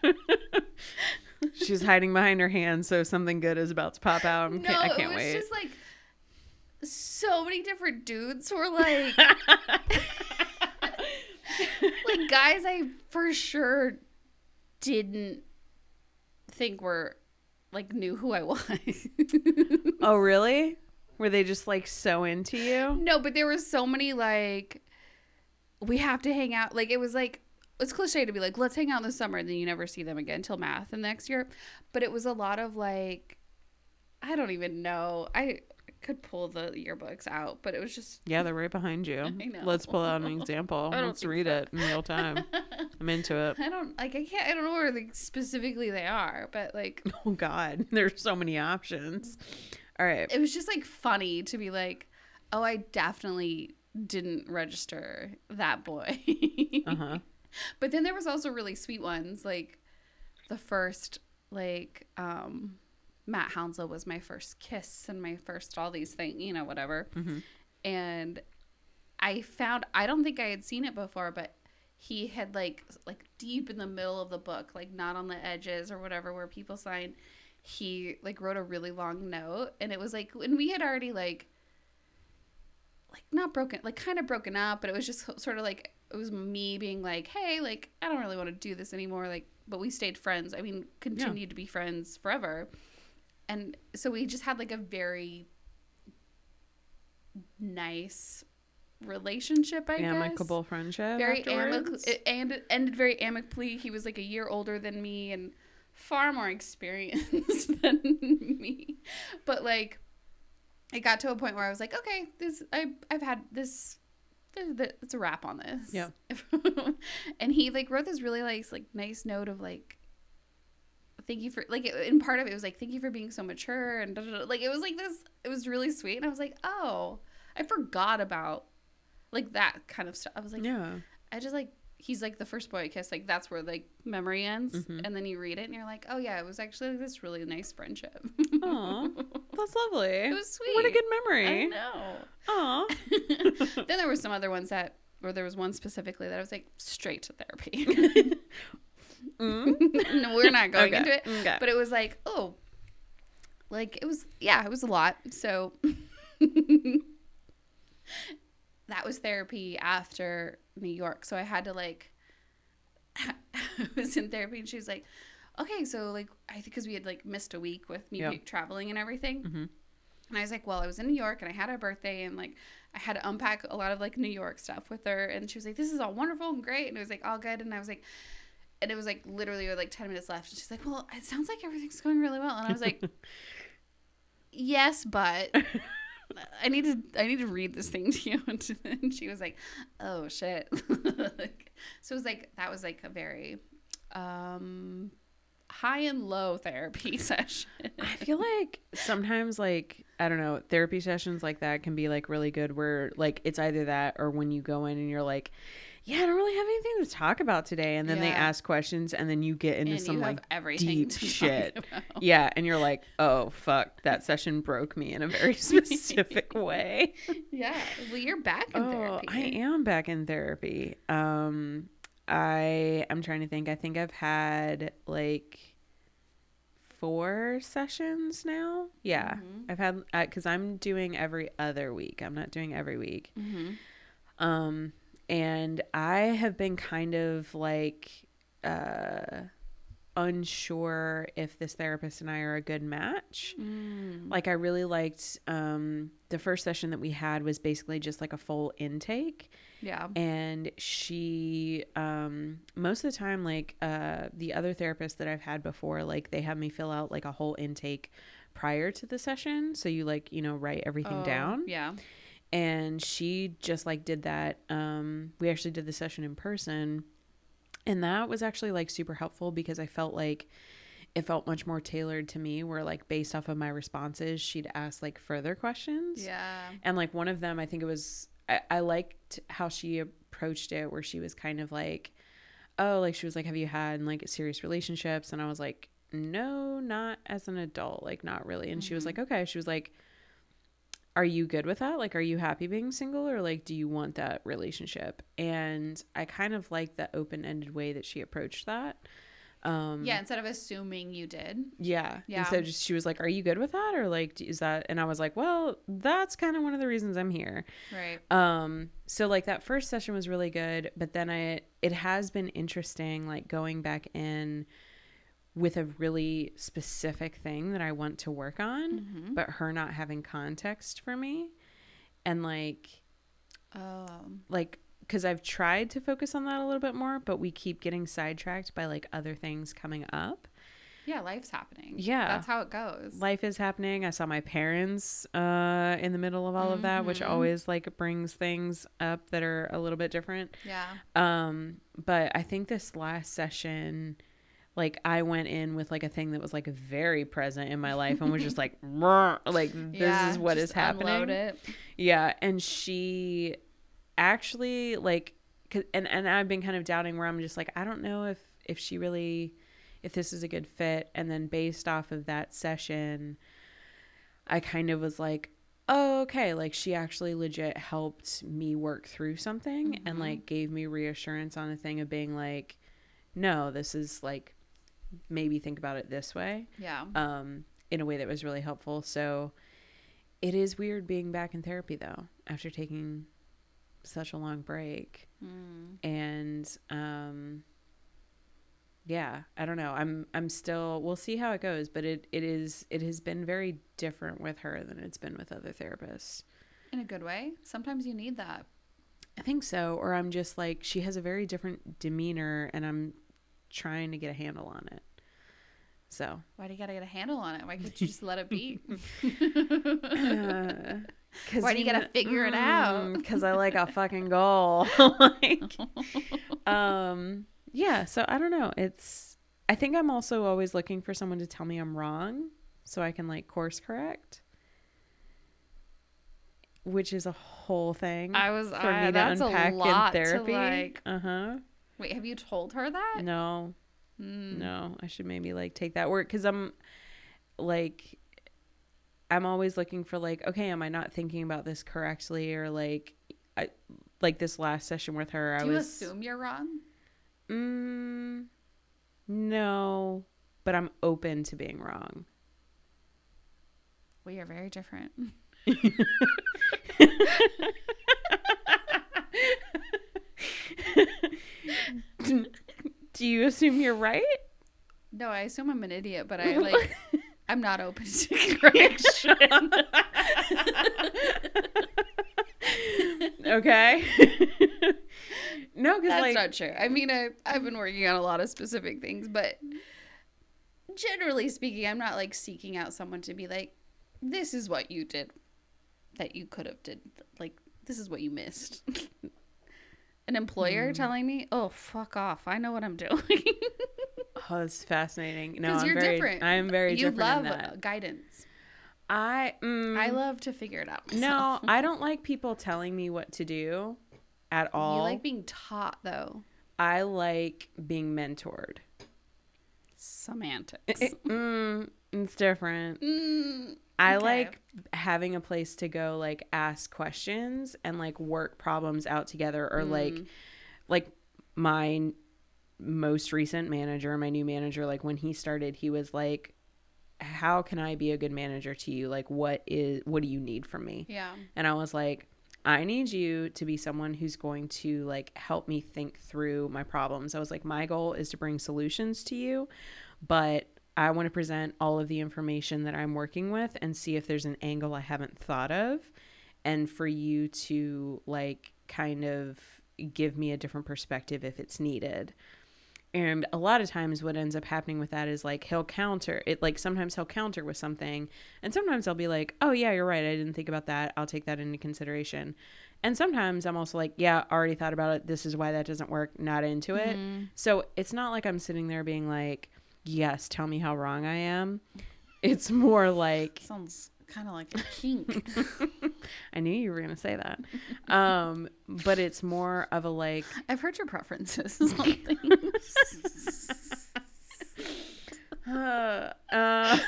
She's hiding behind her hand, so something good is about to pop out. I'm no, can't, I it can't was wait. just like so many different dudes were like, like guys I for sure didn't think were like knew who I was. oh, really? Were they just like so into you? No, but there were so many like we have to hang out. Like it was like it's cliche to be like, let's hang out this summer, and then you never see them again until math the next year. But it was a lot of like I don't even know. I could pull the yearbooks out, but it was just Yeah, they're right behind you. Let's pull out an example. Let's read so. it in real time. I'm into it. I don't like I can't I don't know where like specifically they are, but like Oh God, there's so many options. All right. it was just like funny to be like, oh, I definitely didn't register that boy. Uh huh. But then there was also really sweet ones, like the first, like um, Matt Hounslow was my first kiss and my first all these things, you know, whatever. Mhm. And I found I don't think I had seen it before, but he had like like deep in the middle of the book, like not on the edges or whatever where people sign. He like wrote a really long note, and it was like when we had already like like not broken like kind of broken up but it was just sort of like it was me being like hey like i don't really want to do this anymore like but we stayed friends i mean continued to be friends forever and so we just had like a very nice relationship i think. Amicable friendship. very amicable and it ended very amicably he was like a year older than me and far more experienced than me but like it got to a point where I was like, okay, this I I've had this. It's a wrap on this. Yeah. and he like wrote this really like like nice note of like, thank you for like in part of it was like thank you for being so mature and da, da, da. like it was like this it was really sweet and I was like oh I forgot about like that kind of stuff. I was like yeah. I just like he's like the first boy I kissed like that's where like memory ends Mhm. and then you read it and you're like oh yeah it was actually like, this really nice friendship. Aw. That's lovely. It was sweet. What a good I memory. know. Aw. then there were some other ones that, or there was one specifically that I was like straight to therapy. Mm? no, we're not going Okay. into it. Okay. But it was like, oh, like it was, yeah, it was a lot. So that was therapy after New York. So I had to like, I was in therapy and she was like, okay, so like, I think because we had like missed a week with me be- traveling and everything. Mhm. And I was like, well, I was in New York and I had a birthday and like I had to unpack a lot of like New York stuff with her. And she was like, this is all wonderful and great. And it was like all good. And I was like, and it was like literally with like 10 minutes left. And she's like, well, it sounds like everything's going really well. And I was like, yes, but I need to, I need to read this thing to you. And she was like, oh shit. So it was like, that was like a very, um, high and low therapy session. I feel like sometimes like I don't know, therapy sessions like that can be like really good where like it's either that or when you go in and you're like, yeah, I don't really have anything to talk about today and then they ask questions and then you get into and some like deep shit. about. yeah, and you're like, "Oh, fuck, that session broke me in a very specific way." Yeah. Well, you're back in Oh, therapy. I am back in therapy. Um I I'm trying to think. I think I've had like four sessions now. Yeah. Mhm. I've had because I'm doing every other week. I'm not doing every week. Mm-hmm. Um, and I have been kind of like uh, unsure if this therapist and I are a good match. Mm. Like I really liked um, the first session that we had was basically just like a full intake, Yeah. and she um, most of the time like uh, the other therapists that I've had before, like they have me fill out like a whole intake prior to the session, so you like you know write everything Oh, down Yeah. And she just like did that um we actually did the session in person. And that was actually like super helpful because i felt like it felt much more tailored to me where like based off of my responses she'd ask like further questions. Yeah. and like one of them i think it was I, I liked how she approached it where she was kind of like oh like she was like have you had like serious relationships? And i was like no not as an adult like not really. And she was Mhm. like okay. She was like are you good with that like are you happy being single or like do you want that relationship and i kind of like the open-ended way that she approached that um Yeah. Instead of assuming you did. yeah. Yeah. And so just she was like, "Are you good with that?" Or like, "Is that?" And I was like, "Well, that's kind of one of the reasons I'm here." Right. Um, so like that first session was really good, but then I it has been interesting like going back in with a really specific thing that I want to work on, Mm-hmm. but her not having context for me. And like Oh. like cuz I've tried to focus on that a little bit more, but we keep getting sidetracked by like other things coming up. Yeah. Life's happening. Yeah. That's how it goes. life is happening. I saw my parents uh, in the middle of all of that, which Mhm. always like brings things up that are a little bit different. Yeah. Um, but I think this last session, like I went in with like a thing that was like very present in my life and was just like, like this yeah. is what is happening. it. Yeah, and she actually like, and and I've been kind of doubting where I'm just like, I don't know if if she really, if this is a good fit. And then based off of that session, I kind of was like, oh okay, like she actually legit helped me work through something and Mhm. like gave me reassurance on a thing of being like, no, this is like, maybe think about it this way Yeah. um, in a way that was really helpful. So it is weird being back in therapy though after taking such a long break. Mm. And um, yeah, I don't know. I'm I'm still. We'll see how it goes, but it it is it has been very different with her than it's been with other therapists. In a good way. Sometimes you need that. I think so. Or I'm just like she has a very different demeanor, and I'm trying to get a handle on it. So Why do you gotta get a handle on it? Why can't you just let it be? Uh, Cause Why do you gotta figure it out? Because I like a fucking goal. like, um, yeah. So I don't know. It's. I think I'm also always looking for someone to tell me I'm wrong, so I can like course correct. Which is a whole thing I was. for I, me to unpack in therapy. like. Uh huh. Wait, have you told her that? No, Mm. no. I should maybe like take that work because I'm like I'm always looking for like, okay, am I not thinking about this correctly or like I like this last session with her, I Do you was assume you're wrong? mm, no, but I'm open to being wrong. We are very different. Do you assume you're right? No, I assume I'm an idiot, but I like. I'm not open to correction. okay. no, because That's like not true. I mean, I, I've been working on a lot of specific things, but generally speaking, I'm not like seeking out someone to be like, this is what you did that you could have did. Like, this is what you missed. An employer Hmm. telling me, oh, fuck off. I know what I'm doing. oh, it's fascinating. No, I'm you're very, different. I'm very you different You love that. guidance. I mm, I love to figure it out. no, I don't like people telling me what to do at all. You like being taught, though. I like being mentored. Semantics. mm, it's different. Mm, I Okay. like having a place to go like ask questions and like work problems out together or like Mm. like my most recent manager, my new manager like when he started he was like how can I be a good manager to you? Like, what is, what do you need from me? Yeah. And I was like, I need you to be someone who's going to like help me think through my problems. I was like, my goal is to bring solutions to you, but I want to present all of the information that I'm working with and see if there's an angle I haven't thought of and for you to like kind of give me a different perspective if it's needed. And a lot of times, what ends up happening with that is like he'll counter it, like sometimes he'll counter with something, and sometimes I'll be like, oh, yeah, you're right. I didn't think about that. I'll take that into consideration. And sometimes I'm also like, yeah, already thought about it. This is why that doesn't work. Not into it. Mm-hmm. So it's not like I'm sitting there being like, yes, tell me how wrong I am. It's more like, Sounds kind of like a kink. I knew you were going to say that. Um, but it's more of a like, I've heard your preferences on things. Uh, uh,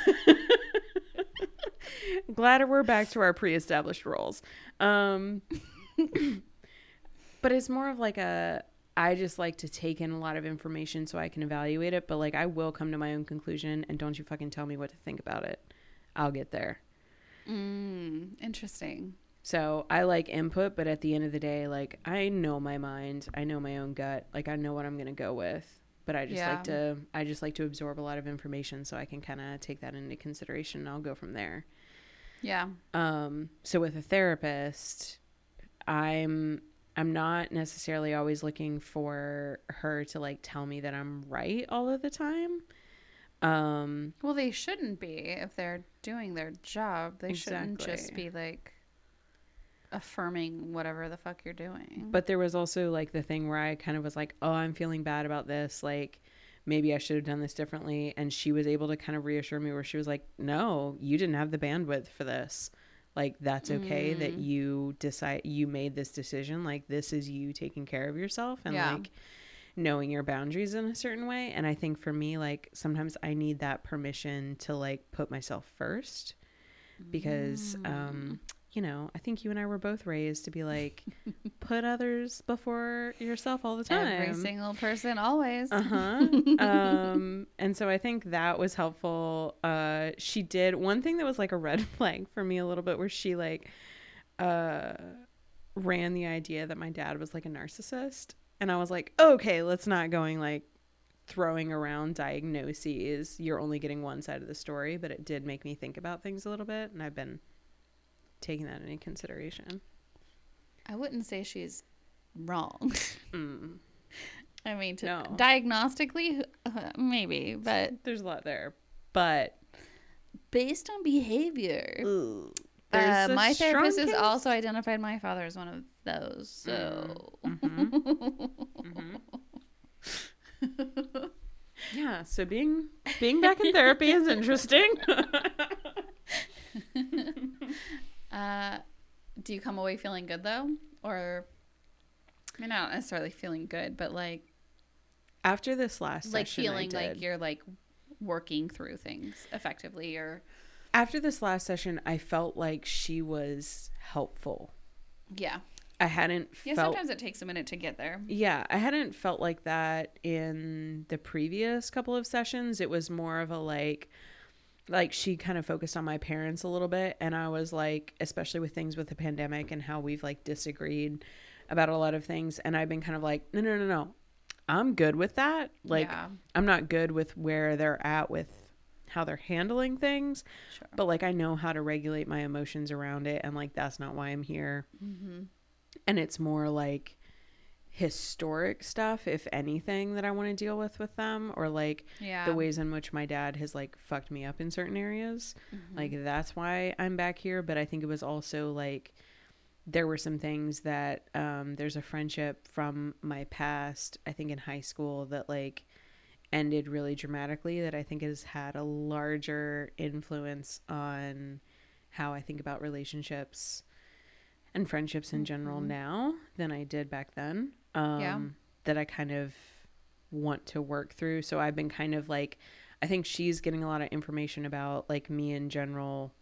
glad we're back to our pre-established roles. Um, but it's more of like a I just like to take in a lot of information so I can evaluate it, but like I will come to my own conclusion and don't you fucking tell me what to think about it. I'll get there. mm, interesting. So I like input, but at the end of the day, like I know my mind, I know my own gut, like I know what I'm gonna go with. But I just Yeah. like to I just like to absorb a lot of information so I can kind of take that into consideration and I'll go from there. Yeah. Um so with a therapist, I'm I'm not necessarily always looking for her to like tell me that I'm right all of the time. Um Well, they shouldn't be if they're doing their job. They shouldn't just be like affirming whatever the fuck you're doing. But there was also like the thing where I kind of was like, oh, I'm feeling bad about this. Like, maybe I should have done this differently. And she was able to kind of reassure me where she was like, no, you didn't have the bandwidth for this. Like, that's okay that Mm. you decide, you made this decision. Like, this is you taking care of yourself and Yeah. like knowing your boundaries in a certain way. And I think for me, like, sometimes I need that permission to like put myself first because, Mm. um, you know, I think you and I were both raised to be like, put others before yourself all the time. Every single person always. Uh huh. um, and so I think that was helpful. Uh, she did one thing that was like a red flag for me a little bit, where she like, uh, ran the idea that my dad was like a narcissist, and I was like, okay, let's not going like throwing around diagnoses. You're only getting one side of the story, but it did make me think about things a little bit, and I've been taking that into consideration. I wouldn't say she's wrong. Mm. I mean, to, No. diagnostically, uh, maybe, but There's a lot there, but based on behavior. Ugh. Uh, my therapist has also identified my father as one of those. So, Yeah, so being being back in therapy is interesting. uh, do you come away feeling good though, or I mean, not necessarily feeling good, but like After this last like session, I feeling like you're like working through things effectively, or after this last session, I felt like she was helpful. yeah, I hadn't yeah. felt Sometimes it takes a minute to get there. yeah, I hadn't felt like that in the previous couple of sessions. It was more of a like like she kind of focused on my parents a little bit and I was like especially with things with the pandemic and how we've like disagreed about a lot of things and I've been kind of like no no no no. I'm good with that. Like yeah, I'm not good with where they're at with how they're handling things, sure. but like I know how to regulate my emotions around it and like that's not why I'm here hmm and it's more like historic stuff if anything that i want to deal with with them or like Yeah, the ways in which my dad has like fucked me up in certain areas Mhm. like that's why i'm back here but i think it was also like there were some things that um there's a friendship from my past i think in high school that like ended really dramatically that i think has had a larger influence on how i think about relationships and friendships in general Mhm. now than i did back then um Yeah. that i kind of want to work through so i've been kind of like i think she's getting a lot of information about like me in general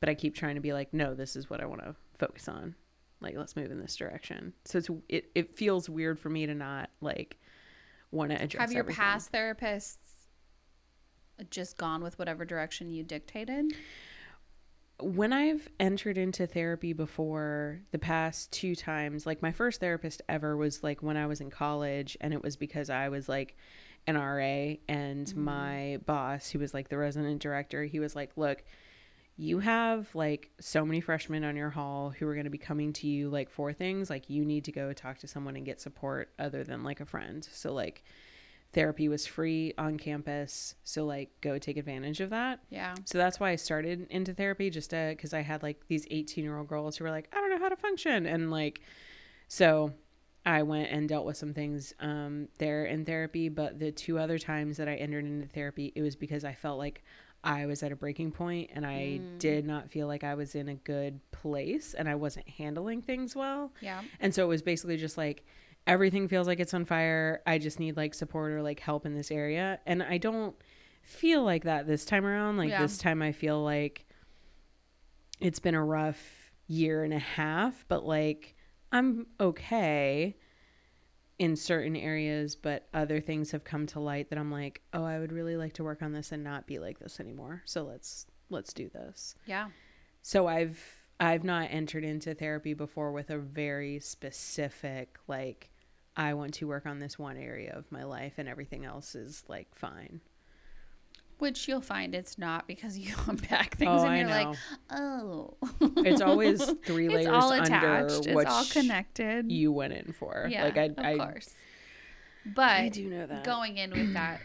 but i keep trying to be like no this is what i want to focus on like let's move in this direction so it's it, it feels weird for me to not like want to address Have your everything. past therapists just gone with whatever direction you dictated? When I've entered into therapy before the past two times, like my first therapist ever was like when I was in college, and it was because I was like an RA, and Mhm. my boss, who was like the resident director, he was like, Look, you have like so many freshmen on your hall who are going to be coming to you like for things. Like, you need to go talk to someone and get support other than like a friend. So, like, therapy was free on campus. So, like, go take advantage of that. Yeah. So that's why I started into therapy, just because I had like these 18 year old girls who were like, I don't know how to function. And like, so I went and dealt with some things um, there in therapy. But the two other times that I entered into therapy, it was because I felt like I was at a breaking point and I Mm. did not feel like I was in a good place and I wasn't handling things well. Yeah. And so it was basically just like everything feels like it's on fire. I just need like support or like help in this area. And I don't feel like that this time around. Like Yeah. this time I feel like it's been a rough year and a half, but like I'm okay in certain areas, but other things have come to light that I'm like, "Oh, I would really like to work on this and not be like this anymore." So let's let's do this. Yeah. So I've I've not entered into therapy before with a very specific like I want to work on this one area of my life and everything else is like fine. Which you'll find it's not because you unpack things oh, and you're like, oh. it's always three layers it's all under attached. It's all connected. you went in for. yeah, like I of I, course. But I do know that. going in with that,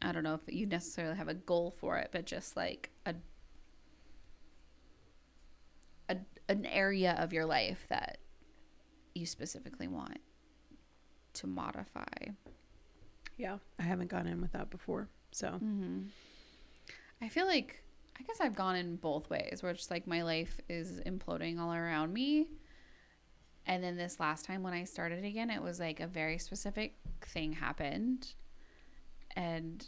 I don't know if you necessarily have a goal for it, but just like a, a an area of your life that you specifically want to modify. Yeah, I haven't gone in with that before. So Mm-hmm. I feel like I guess I've gone in both ways, where it's like my life is imploding all around me. And then this last time when I started again, it was like a very specific thing happened. And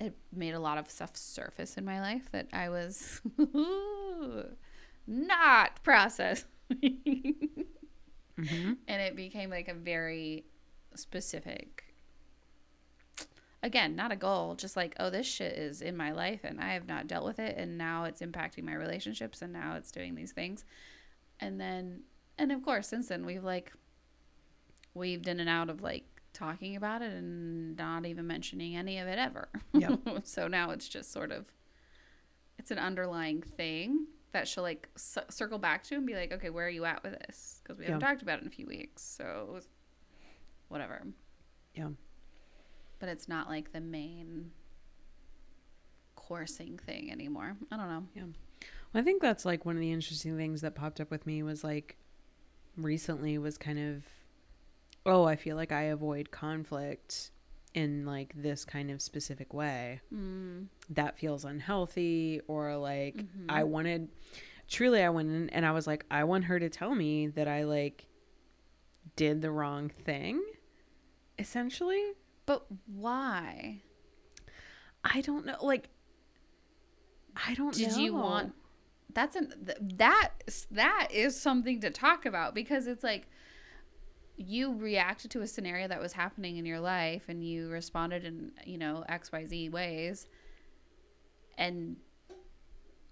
it made a lot of stuff surface in my life that I was not processing. Mhm. and it became like a very specific again not a goal just like oh this shit is in my life and i have not dealt with it and now it's impacting my relationships and now it's doing these things and then and of course since then we've like weaved in and out of like talking about it and not even mentioning any of it ever Yep. so now it's just sort of it's an underlying thing that she'll like c- circle back to and be like, okay, where are you at with this? Because we haven't talked about it in a few weeks. So whatever. Yeah. But it's not like the main coursing thing anymore. I don't know. Yeah. I think that's like one of the interesting things that popped up with me was like recently was kind of oh, I feel like I avoid conflict in like this kind of specific way. Mm. That feels unhealthy or like Mhm. I wanted truly I went in and I was like I want her to tell me that I like did the wrong thing essentially. But why? I don't know like I don't Did know. you want that's an th- that that is something to talk about because it's like you reacted to a scenario that was happening in your life and you responded in you know xyz ways and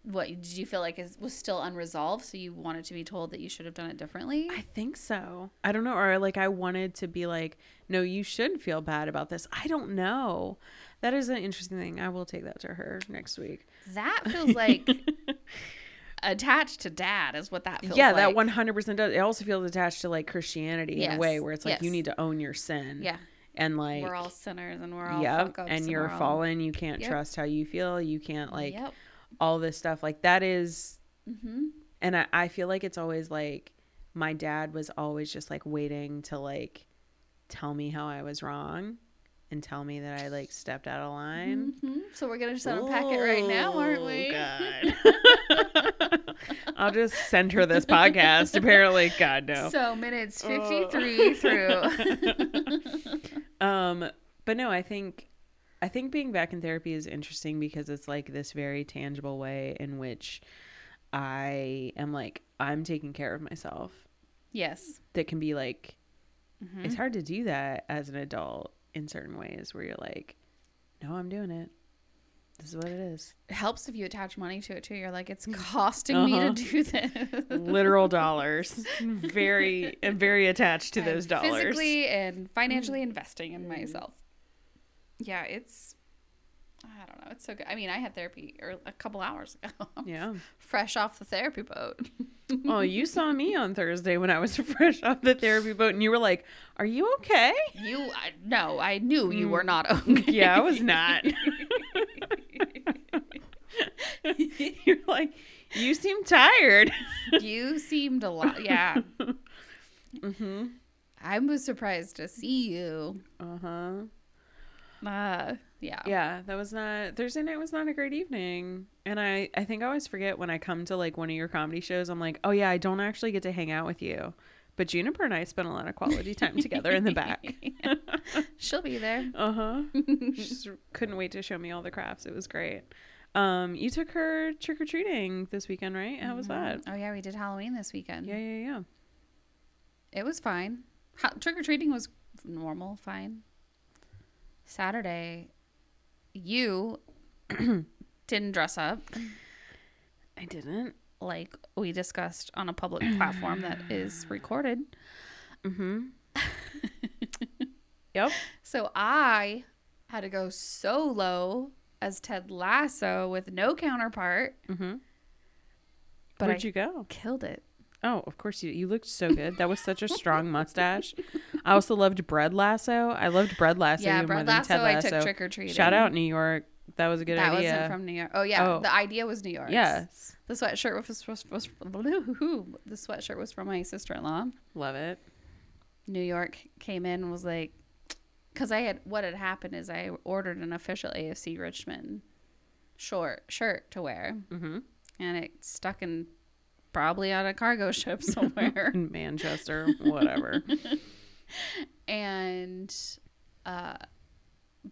what did you feel like is was still unresolved so you wanted to be told that you should have done it differently I think so. I don't know. Or like I wanted to be like, no, you should feel bad about this. I don't know. That is an interesting thing. I will take that to her next week. that feels like attached to dad is what that feels like. yeah, like. that one hundred percent does. It also feels attached to like Christianity in a way where it's like you need to own your sin. yeah and like we're all sinners and we're all yep, ups and you're we're all- fallen. You can't Yep. trust how you feel. You can't like yep all this stuff. Like that is mm-hmm. and I, I feel like it's always like my dad was always just like waiting to like tell me how I was wrong and tell me that I like stepped out of line. Mhm. So we're gonna just unpack it right now, aren't Oh, we? God. I'll just send her this podcast. Apparently, God no. So minutes Oh. fifty-three through. um, but no, I think I think being back in therapy is interesting because it's like this very tangible way in which I am like I'm taking care of myself. yes, That can be like Mhm. it's hard to do that as an adult in certain ways where you're like no, I'm doing it. This is what it is. It helps if you attach money to it too. You're like, it's costing me Uh-huh. to do this. Literal dollars. Very, very attached to I'm those dollars. Mm. Physically and financially investing in myself. Yeah, it's. I don't know. It's so good. I mean, I had therapy or a couple hours ago. Yeah. Fresh off the therapy boat. Oh, you saw me on Thursday when I was fresh off the therapy boat, and you were like, "Are you okay?" You I, no, I knew you were Mm. not okay. Yeah, I was not. You're like, "You seem tired." you seemed a lot. Yeah, mm-hmm. I was surprised to see you. Uh huh. Uh, yeah. Yeah, that was not Thursday night was not a great evening. And I I think I always forget when I come to like one of your comedy shows, I'm like, "Oh yeah, I don't actually get to hang out with you." But Juniper and I spent a lot of quality time together in the back. She'll be there. Uh-huh. She just couldn't wait to show me all the crafts. It was great. Um, you took her trick or treating this weekend, right? How was that? Oh yeah, we did Halloween this weekend. Yeah, yeah, yeah. It was fine. Trick or treating was normal, fine. Saturday, you didn't dress up I didn't. like we discussed on a public platform that is recorded. Mm-hmm. Yep. So I had to go solo as Ted Lasso with no counterpart, Mm-hmm. but Where'd I you go? killed it. Oh, of course you. You looked so good. That was such a strong mustache. I also loved Bread Lasso. I loved Bread Lasso yeah, Brad more Lasso, I took trick or treating. Shout out New York. That was a good that idea. wasn't from New York. Oh yeah, Oh. the idea was New York. yes. the sweatshirt was, was, was, the sweatshirt was from my sister in law. Love it. New York came in and was like, because I had what had happened is I ordered an official AFC Richmond short shirt to wear, Mm-hmm. and it stuck in probably on a cargo ship somewhere. In Manchester, whatever. and, uh,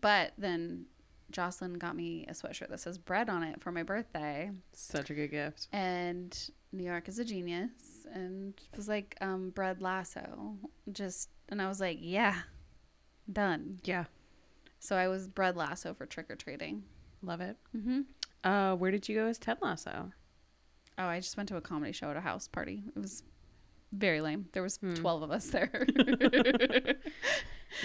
but then Jocelyn got me a sweatshirt that says bread on it for my birthday. Such a good gift. and New York is a genius and it was like um bread lasso just and I was like yeah done Yeah. so I was bread lasso for trick or treating Love it. mm-hmm. Uh, where did you go as Ted Lasso? oh I just went to a comedy show at a house party it was very lame there was Hmm. 12 of us there Yeah.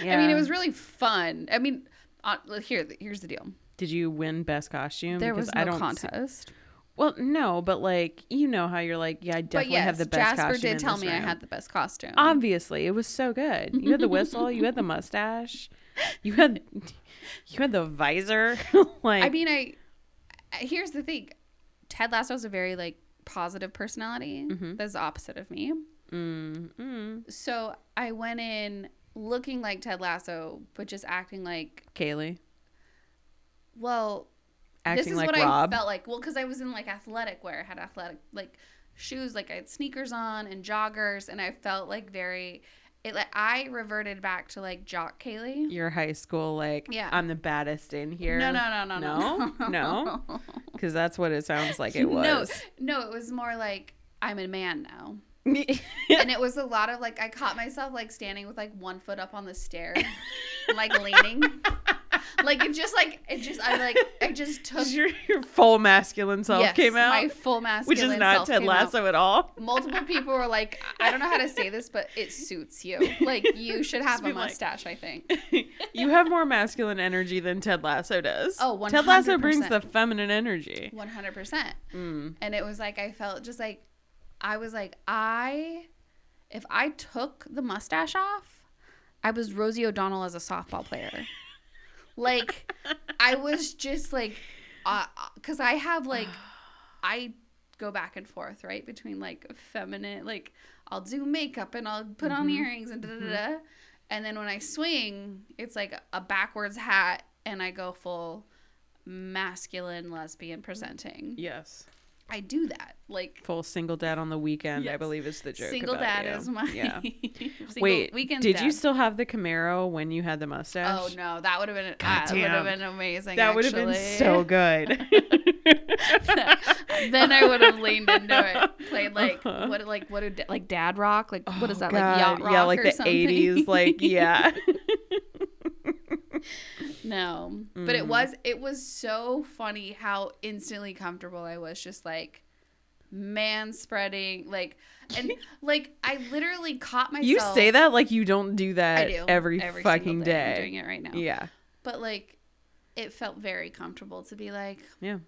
I mean it was really fun I mean uh, here here's the deal Did you win best costume? there Because was I no don't see- contest well, no, but like you know how you're like, yeah, I definitely yes have the best costume. Jasper costume. did tell me I had the best costume Obviously, it was so good. You had the whistle. you had the mustache. You had you had the visor. like I mean, I here's the thing. Ted Lasso is a very like positive personality. Mhm. That's opposite of me. mm, mm. So I went in looking like Ted Lasso, but just acting like Kaylee well. Acting this is like what Rob. I felt like. Well, because I was in like athletic wear, I had athletic like shoes, like I had sneakers on and joggers, and I felt like very. It like I reverted back to like jock Kaylee. Your high school, like, Yeah. I'm the baddest in here. No, no, no, no, No? no, No? Because that's what it sounds like it was. No, no, it was more like I'm a man now. and it was a lot of like I caught myself like standing with like one foot up on the stair, like leaning. Like it just like it just I like I just took your, your full masculine self yes, came out, my full masculine which is not Ted came out. Lasso at all. Multiple people were like, I don't know how to say this, but it suits you. Like you should have a be like- mustache. I think. you have more masculine energy than Ted Lasso does. Oh, Ted Lasso brings the feminine energy. One hundred percent. Mm. and it was like I felt just like I was like I if I took the mustache off, I was Rosie O'Donnell as a softball player. Like I was just like uh cuz I have like I go back and forth, right? Between like feminine like I'll do makeup and I'll put on Mhm. earrings and da da da. And then when I swing, it's like a backwards hat and I go full masculine lesbian presenting. Yes. I do that. Like Full single dad on the weekend, I believe is the joke. single dad you. is my Yeah. Wait, weekend did you still have the Camaro when you had the mustache? Oh no, that would have been God that would have been amazing. That would have been so good. then I would have leaned into it. Played like Uh-huh. what like what did like dad rock? Like what is Oh, that God. like yacht rock Yeah, like the 80s, like yeah. No. But it was it was so funny how instantly comfortable I was just like man spreading like and like I literally caught myself You say that like you don't do I that do every, single fucking I'm day. doing it right now. Yeah. But like it felt very comfortable to be like Yeah.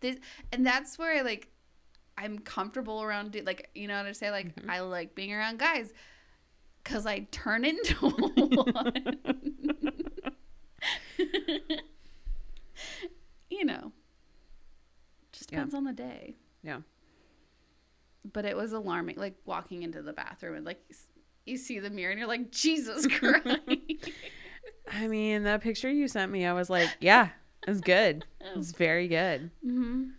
this and that's where I like I'm comfortable around like you know what I say like Mm-hmm. I like being around guys cuz I turn into one. you know. Just Yeah. depends on the day. Yeah. But it was alarming like walking into the bathroom and like you see the mirror and you're like Jesus Christ. I mean, that picture you sent me, I was like, yeah, it's good. It's very good. Mhm.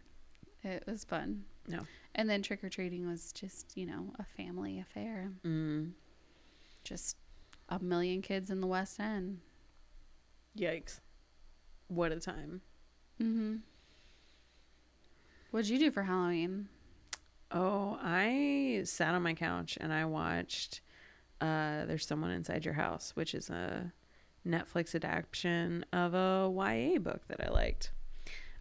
It was fun. No. And then trick or treating was just, you know, a family affair. Mm. Just a million kids in the West End. Yikes. What a time. Mm-hmm. What'd you do for Halloween? Oh, I sat on my couch and I watched uh There's Someone Inside Your House, which is a Netflix adaptation of a YA book that I liked.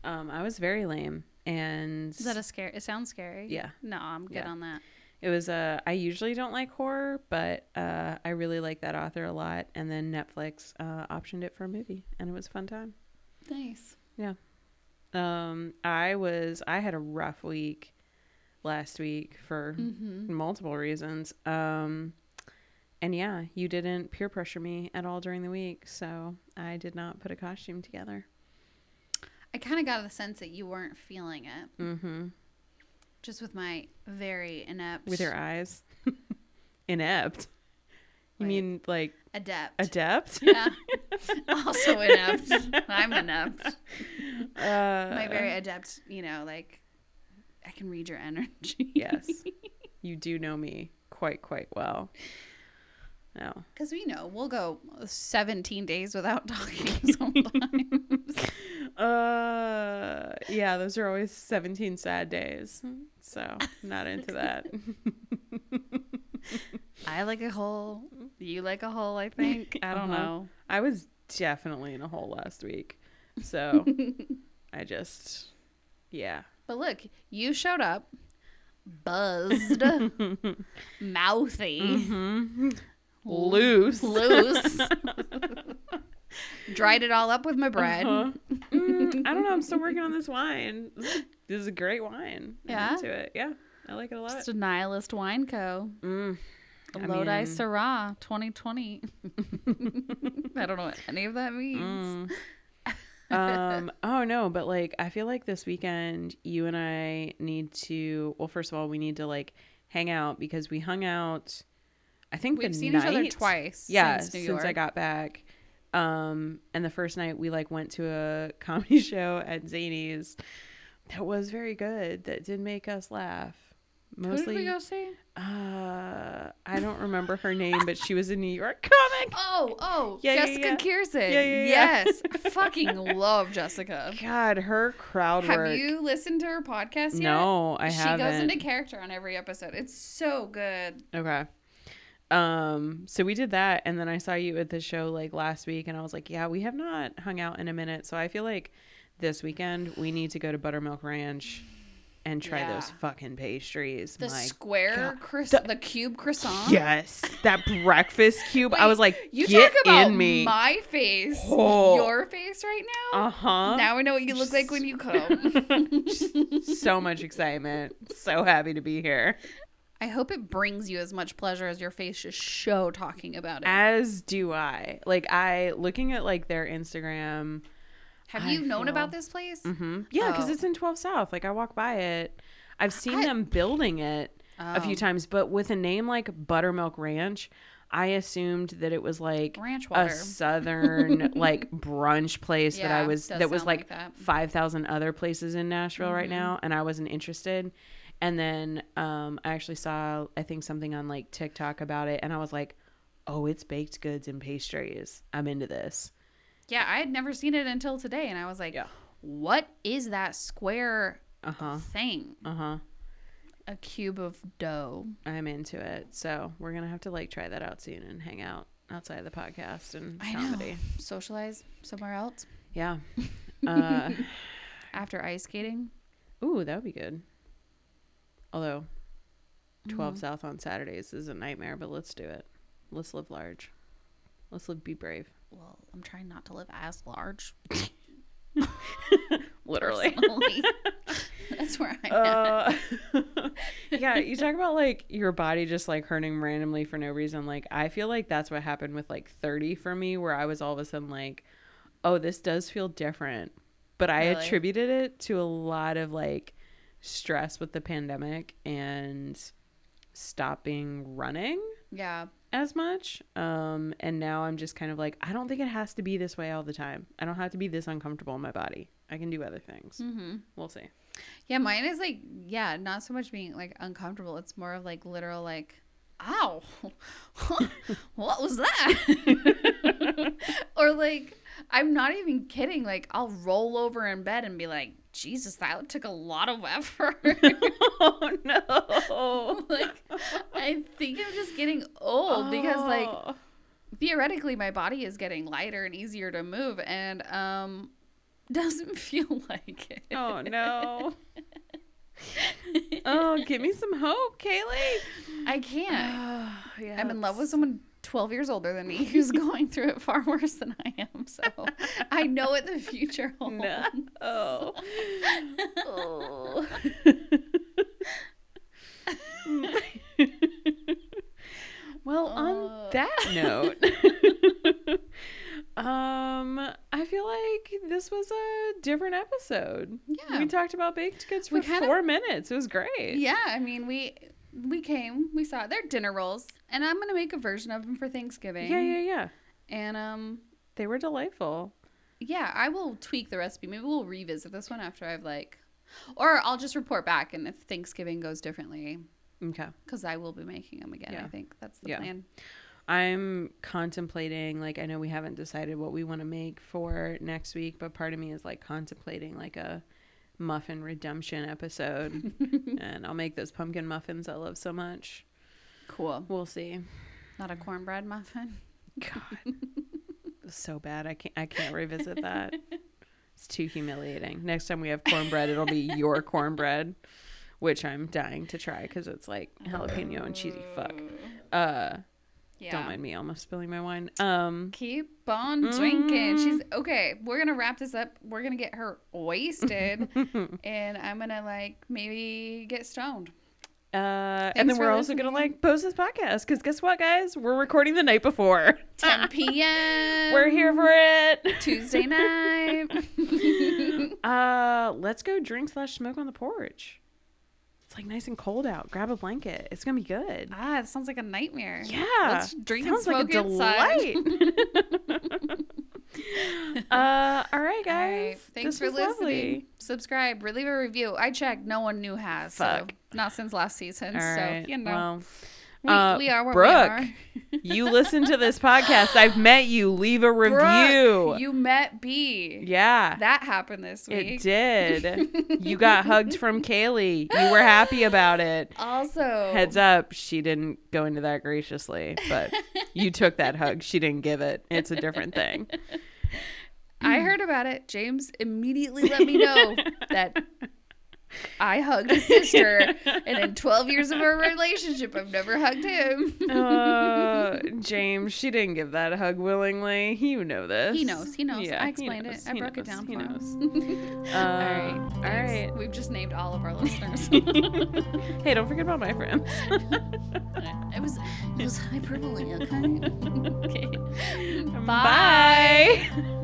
Um, I was very lame and Is that a scare? It sounds scary. Yeah. No, I'm good Yeah. on that. It was uh I usually don't like horror, but uh I really like that author a lot and then Netflix uh optioned it for a movie and it was a fun time. Nice. Yeah. Um I was I had a rough week last week for Mm-hmm. multiple reasons. Um, and yeah, you didn't peer pressure me at all during the week, so I did not put a costume together. I kind of got the sense that you weren't feeling it, Mm-hmm. Just with my very inept. With your eyes, inept. You Wait. mean like adept. adept? yeah. also inept. I'm inept. Uh, my very adept, you know, like I can read your energy. yes. You do know me quite quite well. No. Because we know we'll go 17 days without talking sometimes. Uh, yeah, those are always seventeen sad days. So not into that. I like a hole. You like a hole, I think. I don't Uh-huh. know. I was definitely in a hole last week. So I just, yeah. But look, you showed up buzzed, mouthy, Mhm. Loose. loose. Dried it all up with my bread. Uh-huh. Mm, I don't know. I'm still working on this wine. This is, this is a great wine. I'm Yeah? into it. Yeah. I like it a lot. Just a nihilist wine co. Mm. I Lodi mean- Syrah 2020. I don't know what any of that means. Mm. um oh no but like i feel like this weekend you and i need to well first of all we need to like hang out because we hung out i think We've seen night, each other twice yeah since New since i got back um and the first night we like went to a comedy show at Zanies that was very good that did make us laugh Who did mostly we go see? uh i don't remember her name but she was a new york comic Oh, oh, Yeah, yeah, Jessica yeah. Kirson. Yeah, yeah, yeah. Yes, I fucking love Jessica. god her crowd Have work you listened to her podcast yet? no i she haven't She goes into character on every episode. It's so good. Okay. Um, so we did that and then I saw you at the show like last week and I was like, yeah, we have not hung out in a minute. So I feel like this weekend we need to go to Buttermilk Ranch and try Yeah. those fucking pastries. The My square croiss- The- the cube croissant. Yes, that breakfast cube. I was like, You get talk about in me. my face, Oh. your face right now. uh huh. Now I know what you look like when you come. so much excitement. So happy to be here. I hope it brings you as much pleasure as your face just show talking about it. As do I. Like I looking at like their Instagram. Have I you known feel- about this place? Mm-hmm. Yeah, because Oh. it's in 12 South. Like I walk by it. I've seen I- them building it a few Oh. times, but with a name like Buttermilk Ranch, I assumed that it was like Ranch a southern like brunch place that I was that was like, like that. 5,000 other places in Nashville right Mhm. now and I wasn't interested. And then um I actually saw I think something on like TikTok about it and I was like, "Oh, it's baked goods and pastries. I'm into this." Yeah, I had never seen it until today, and I was like, Yeah. "What is that square Uh-huh. thing? Uh-huh. A cube of dough." I'm into it. So we're gonna have to like try that out soon and hang out outside of the podcast and I know. comedy. Socialize somewhere else Yeah. Uh, after ice skating. ooh, that would be good. Although 12 Mhm. South on Saturdays is a nightmare, but let's do it. Let's live large. Let's live be brave. Well, I'm trying not to live as large. Literally. That's where I'm at. uh, yeah, you talk about like your body just like hurting randomly for no reason. Like I feel like that's what happened with like 30 for me where I was all of a sudden like, "Oh, this does feel different." But I Really? attributed it to a lot of like stress with the pandemic and stopping running Yeah. as much. Um and now I'm just kind of like, I don't think it has to be this way all the time. I don't have to be this uncomfortable in my body. I can do other things. Mm-hmm. We'll see. Yeah, mine is like, yeah, not so much being like uncomfortable. It's more of like literal, like, ow, what was that? or like, I'm not even kidding. Like, I'll roll over in bed and be like, Jesus, that took a lot of effort. oh no. like, I think I'm just getting old because, like, Oh. theoretically, my body is getting lighter and easier to move and, um, doesn't feel like it. Oh no. Oh, give me some hope, Kaylee. I can't. Oh, yeah, I'm in love with someone 12 years older than me who's going through it far worse than I am. So I know what the future holds. No. Oh. oh. well, Uh. on that note, um, I feel like this was a different episode. Yeah. We talked about baked goods for four minutes. It was great. Yeah, I mean, we we came, we saw their dinner rolls, and I'm gonna make a version of them for Thanksgiving. Yeah, yeah, yeah. And um, They were delightful. yeah, I will tweak the recipe. Maybe we'll revisit this one after I've like, or I'll just report back, and if Thanksgiving goes differently, Okay. because I will be making them again. Yeah. I think that's the Yeah. plan. I'm contemplating like I know we haven't decided what we want to make for next week, but part of me is like contemplating like a muffin redemption episode and I'll make those pumpkin muffins I love so much. Cool. We'll see. Not a cornbread muffin. God. So bad. I can't I can't revisit that. It's too humiliating. Next time we have cornbread, it'll be your cornbread, which I'm dying to try cuz it's like jalapeno and cheesy fuck. Uh Yeah. don't mind me almost spilling my wine. Um Keep on drinking. Mhm. She's okay. We're gonna wrap this up. We're gonna get her wasted, and I'm gonna like maybe get stoned. Uh, and then we're also gonna like post this podcast because guess what, guys? We're recording the night before. 10 p.m. we're here for it. Tuesday night. uh, let's go drink slash smoke on the porch. Like nice and cold out. Grab a blanket. It's gonna be good. ah, it sounds like a nightmare. Yeah, Let's drink and sounds like a smoke inside. delight. uh, all right, guys. right. Thanks This for listening. lovely. Subscribe, leave a review. I checked. No one new has. Fuck. So not since last season. All so right. you know Well, we, uh, we are where Brooke, we are. you listen to this podcast. I've met you. Leave a review. Brooke, you met B. yeah. That happened this week. It did. you got hugged from Kaylee. You were happy about it. Also, Heads up, she didn't go into that graciously, but you took that hug. She didn't give it. It's a different thing. I heard about it. James immediately let me know that I hugged his sister, and in 12 years of our relationship, I've never hugged him. Uh, James, she didn't give that hug willingly. You know this. he knows. He knows. Yeah, I explained knows, it. I broke it knows, down he for knows. him. Uh, all right. all right. We've just named all of our listeners. hey, don't forget about my friends. it was it was hyperbole. Okay. okay. Bye.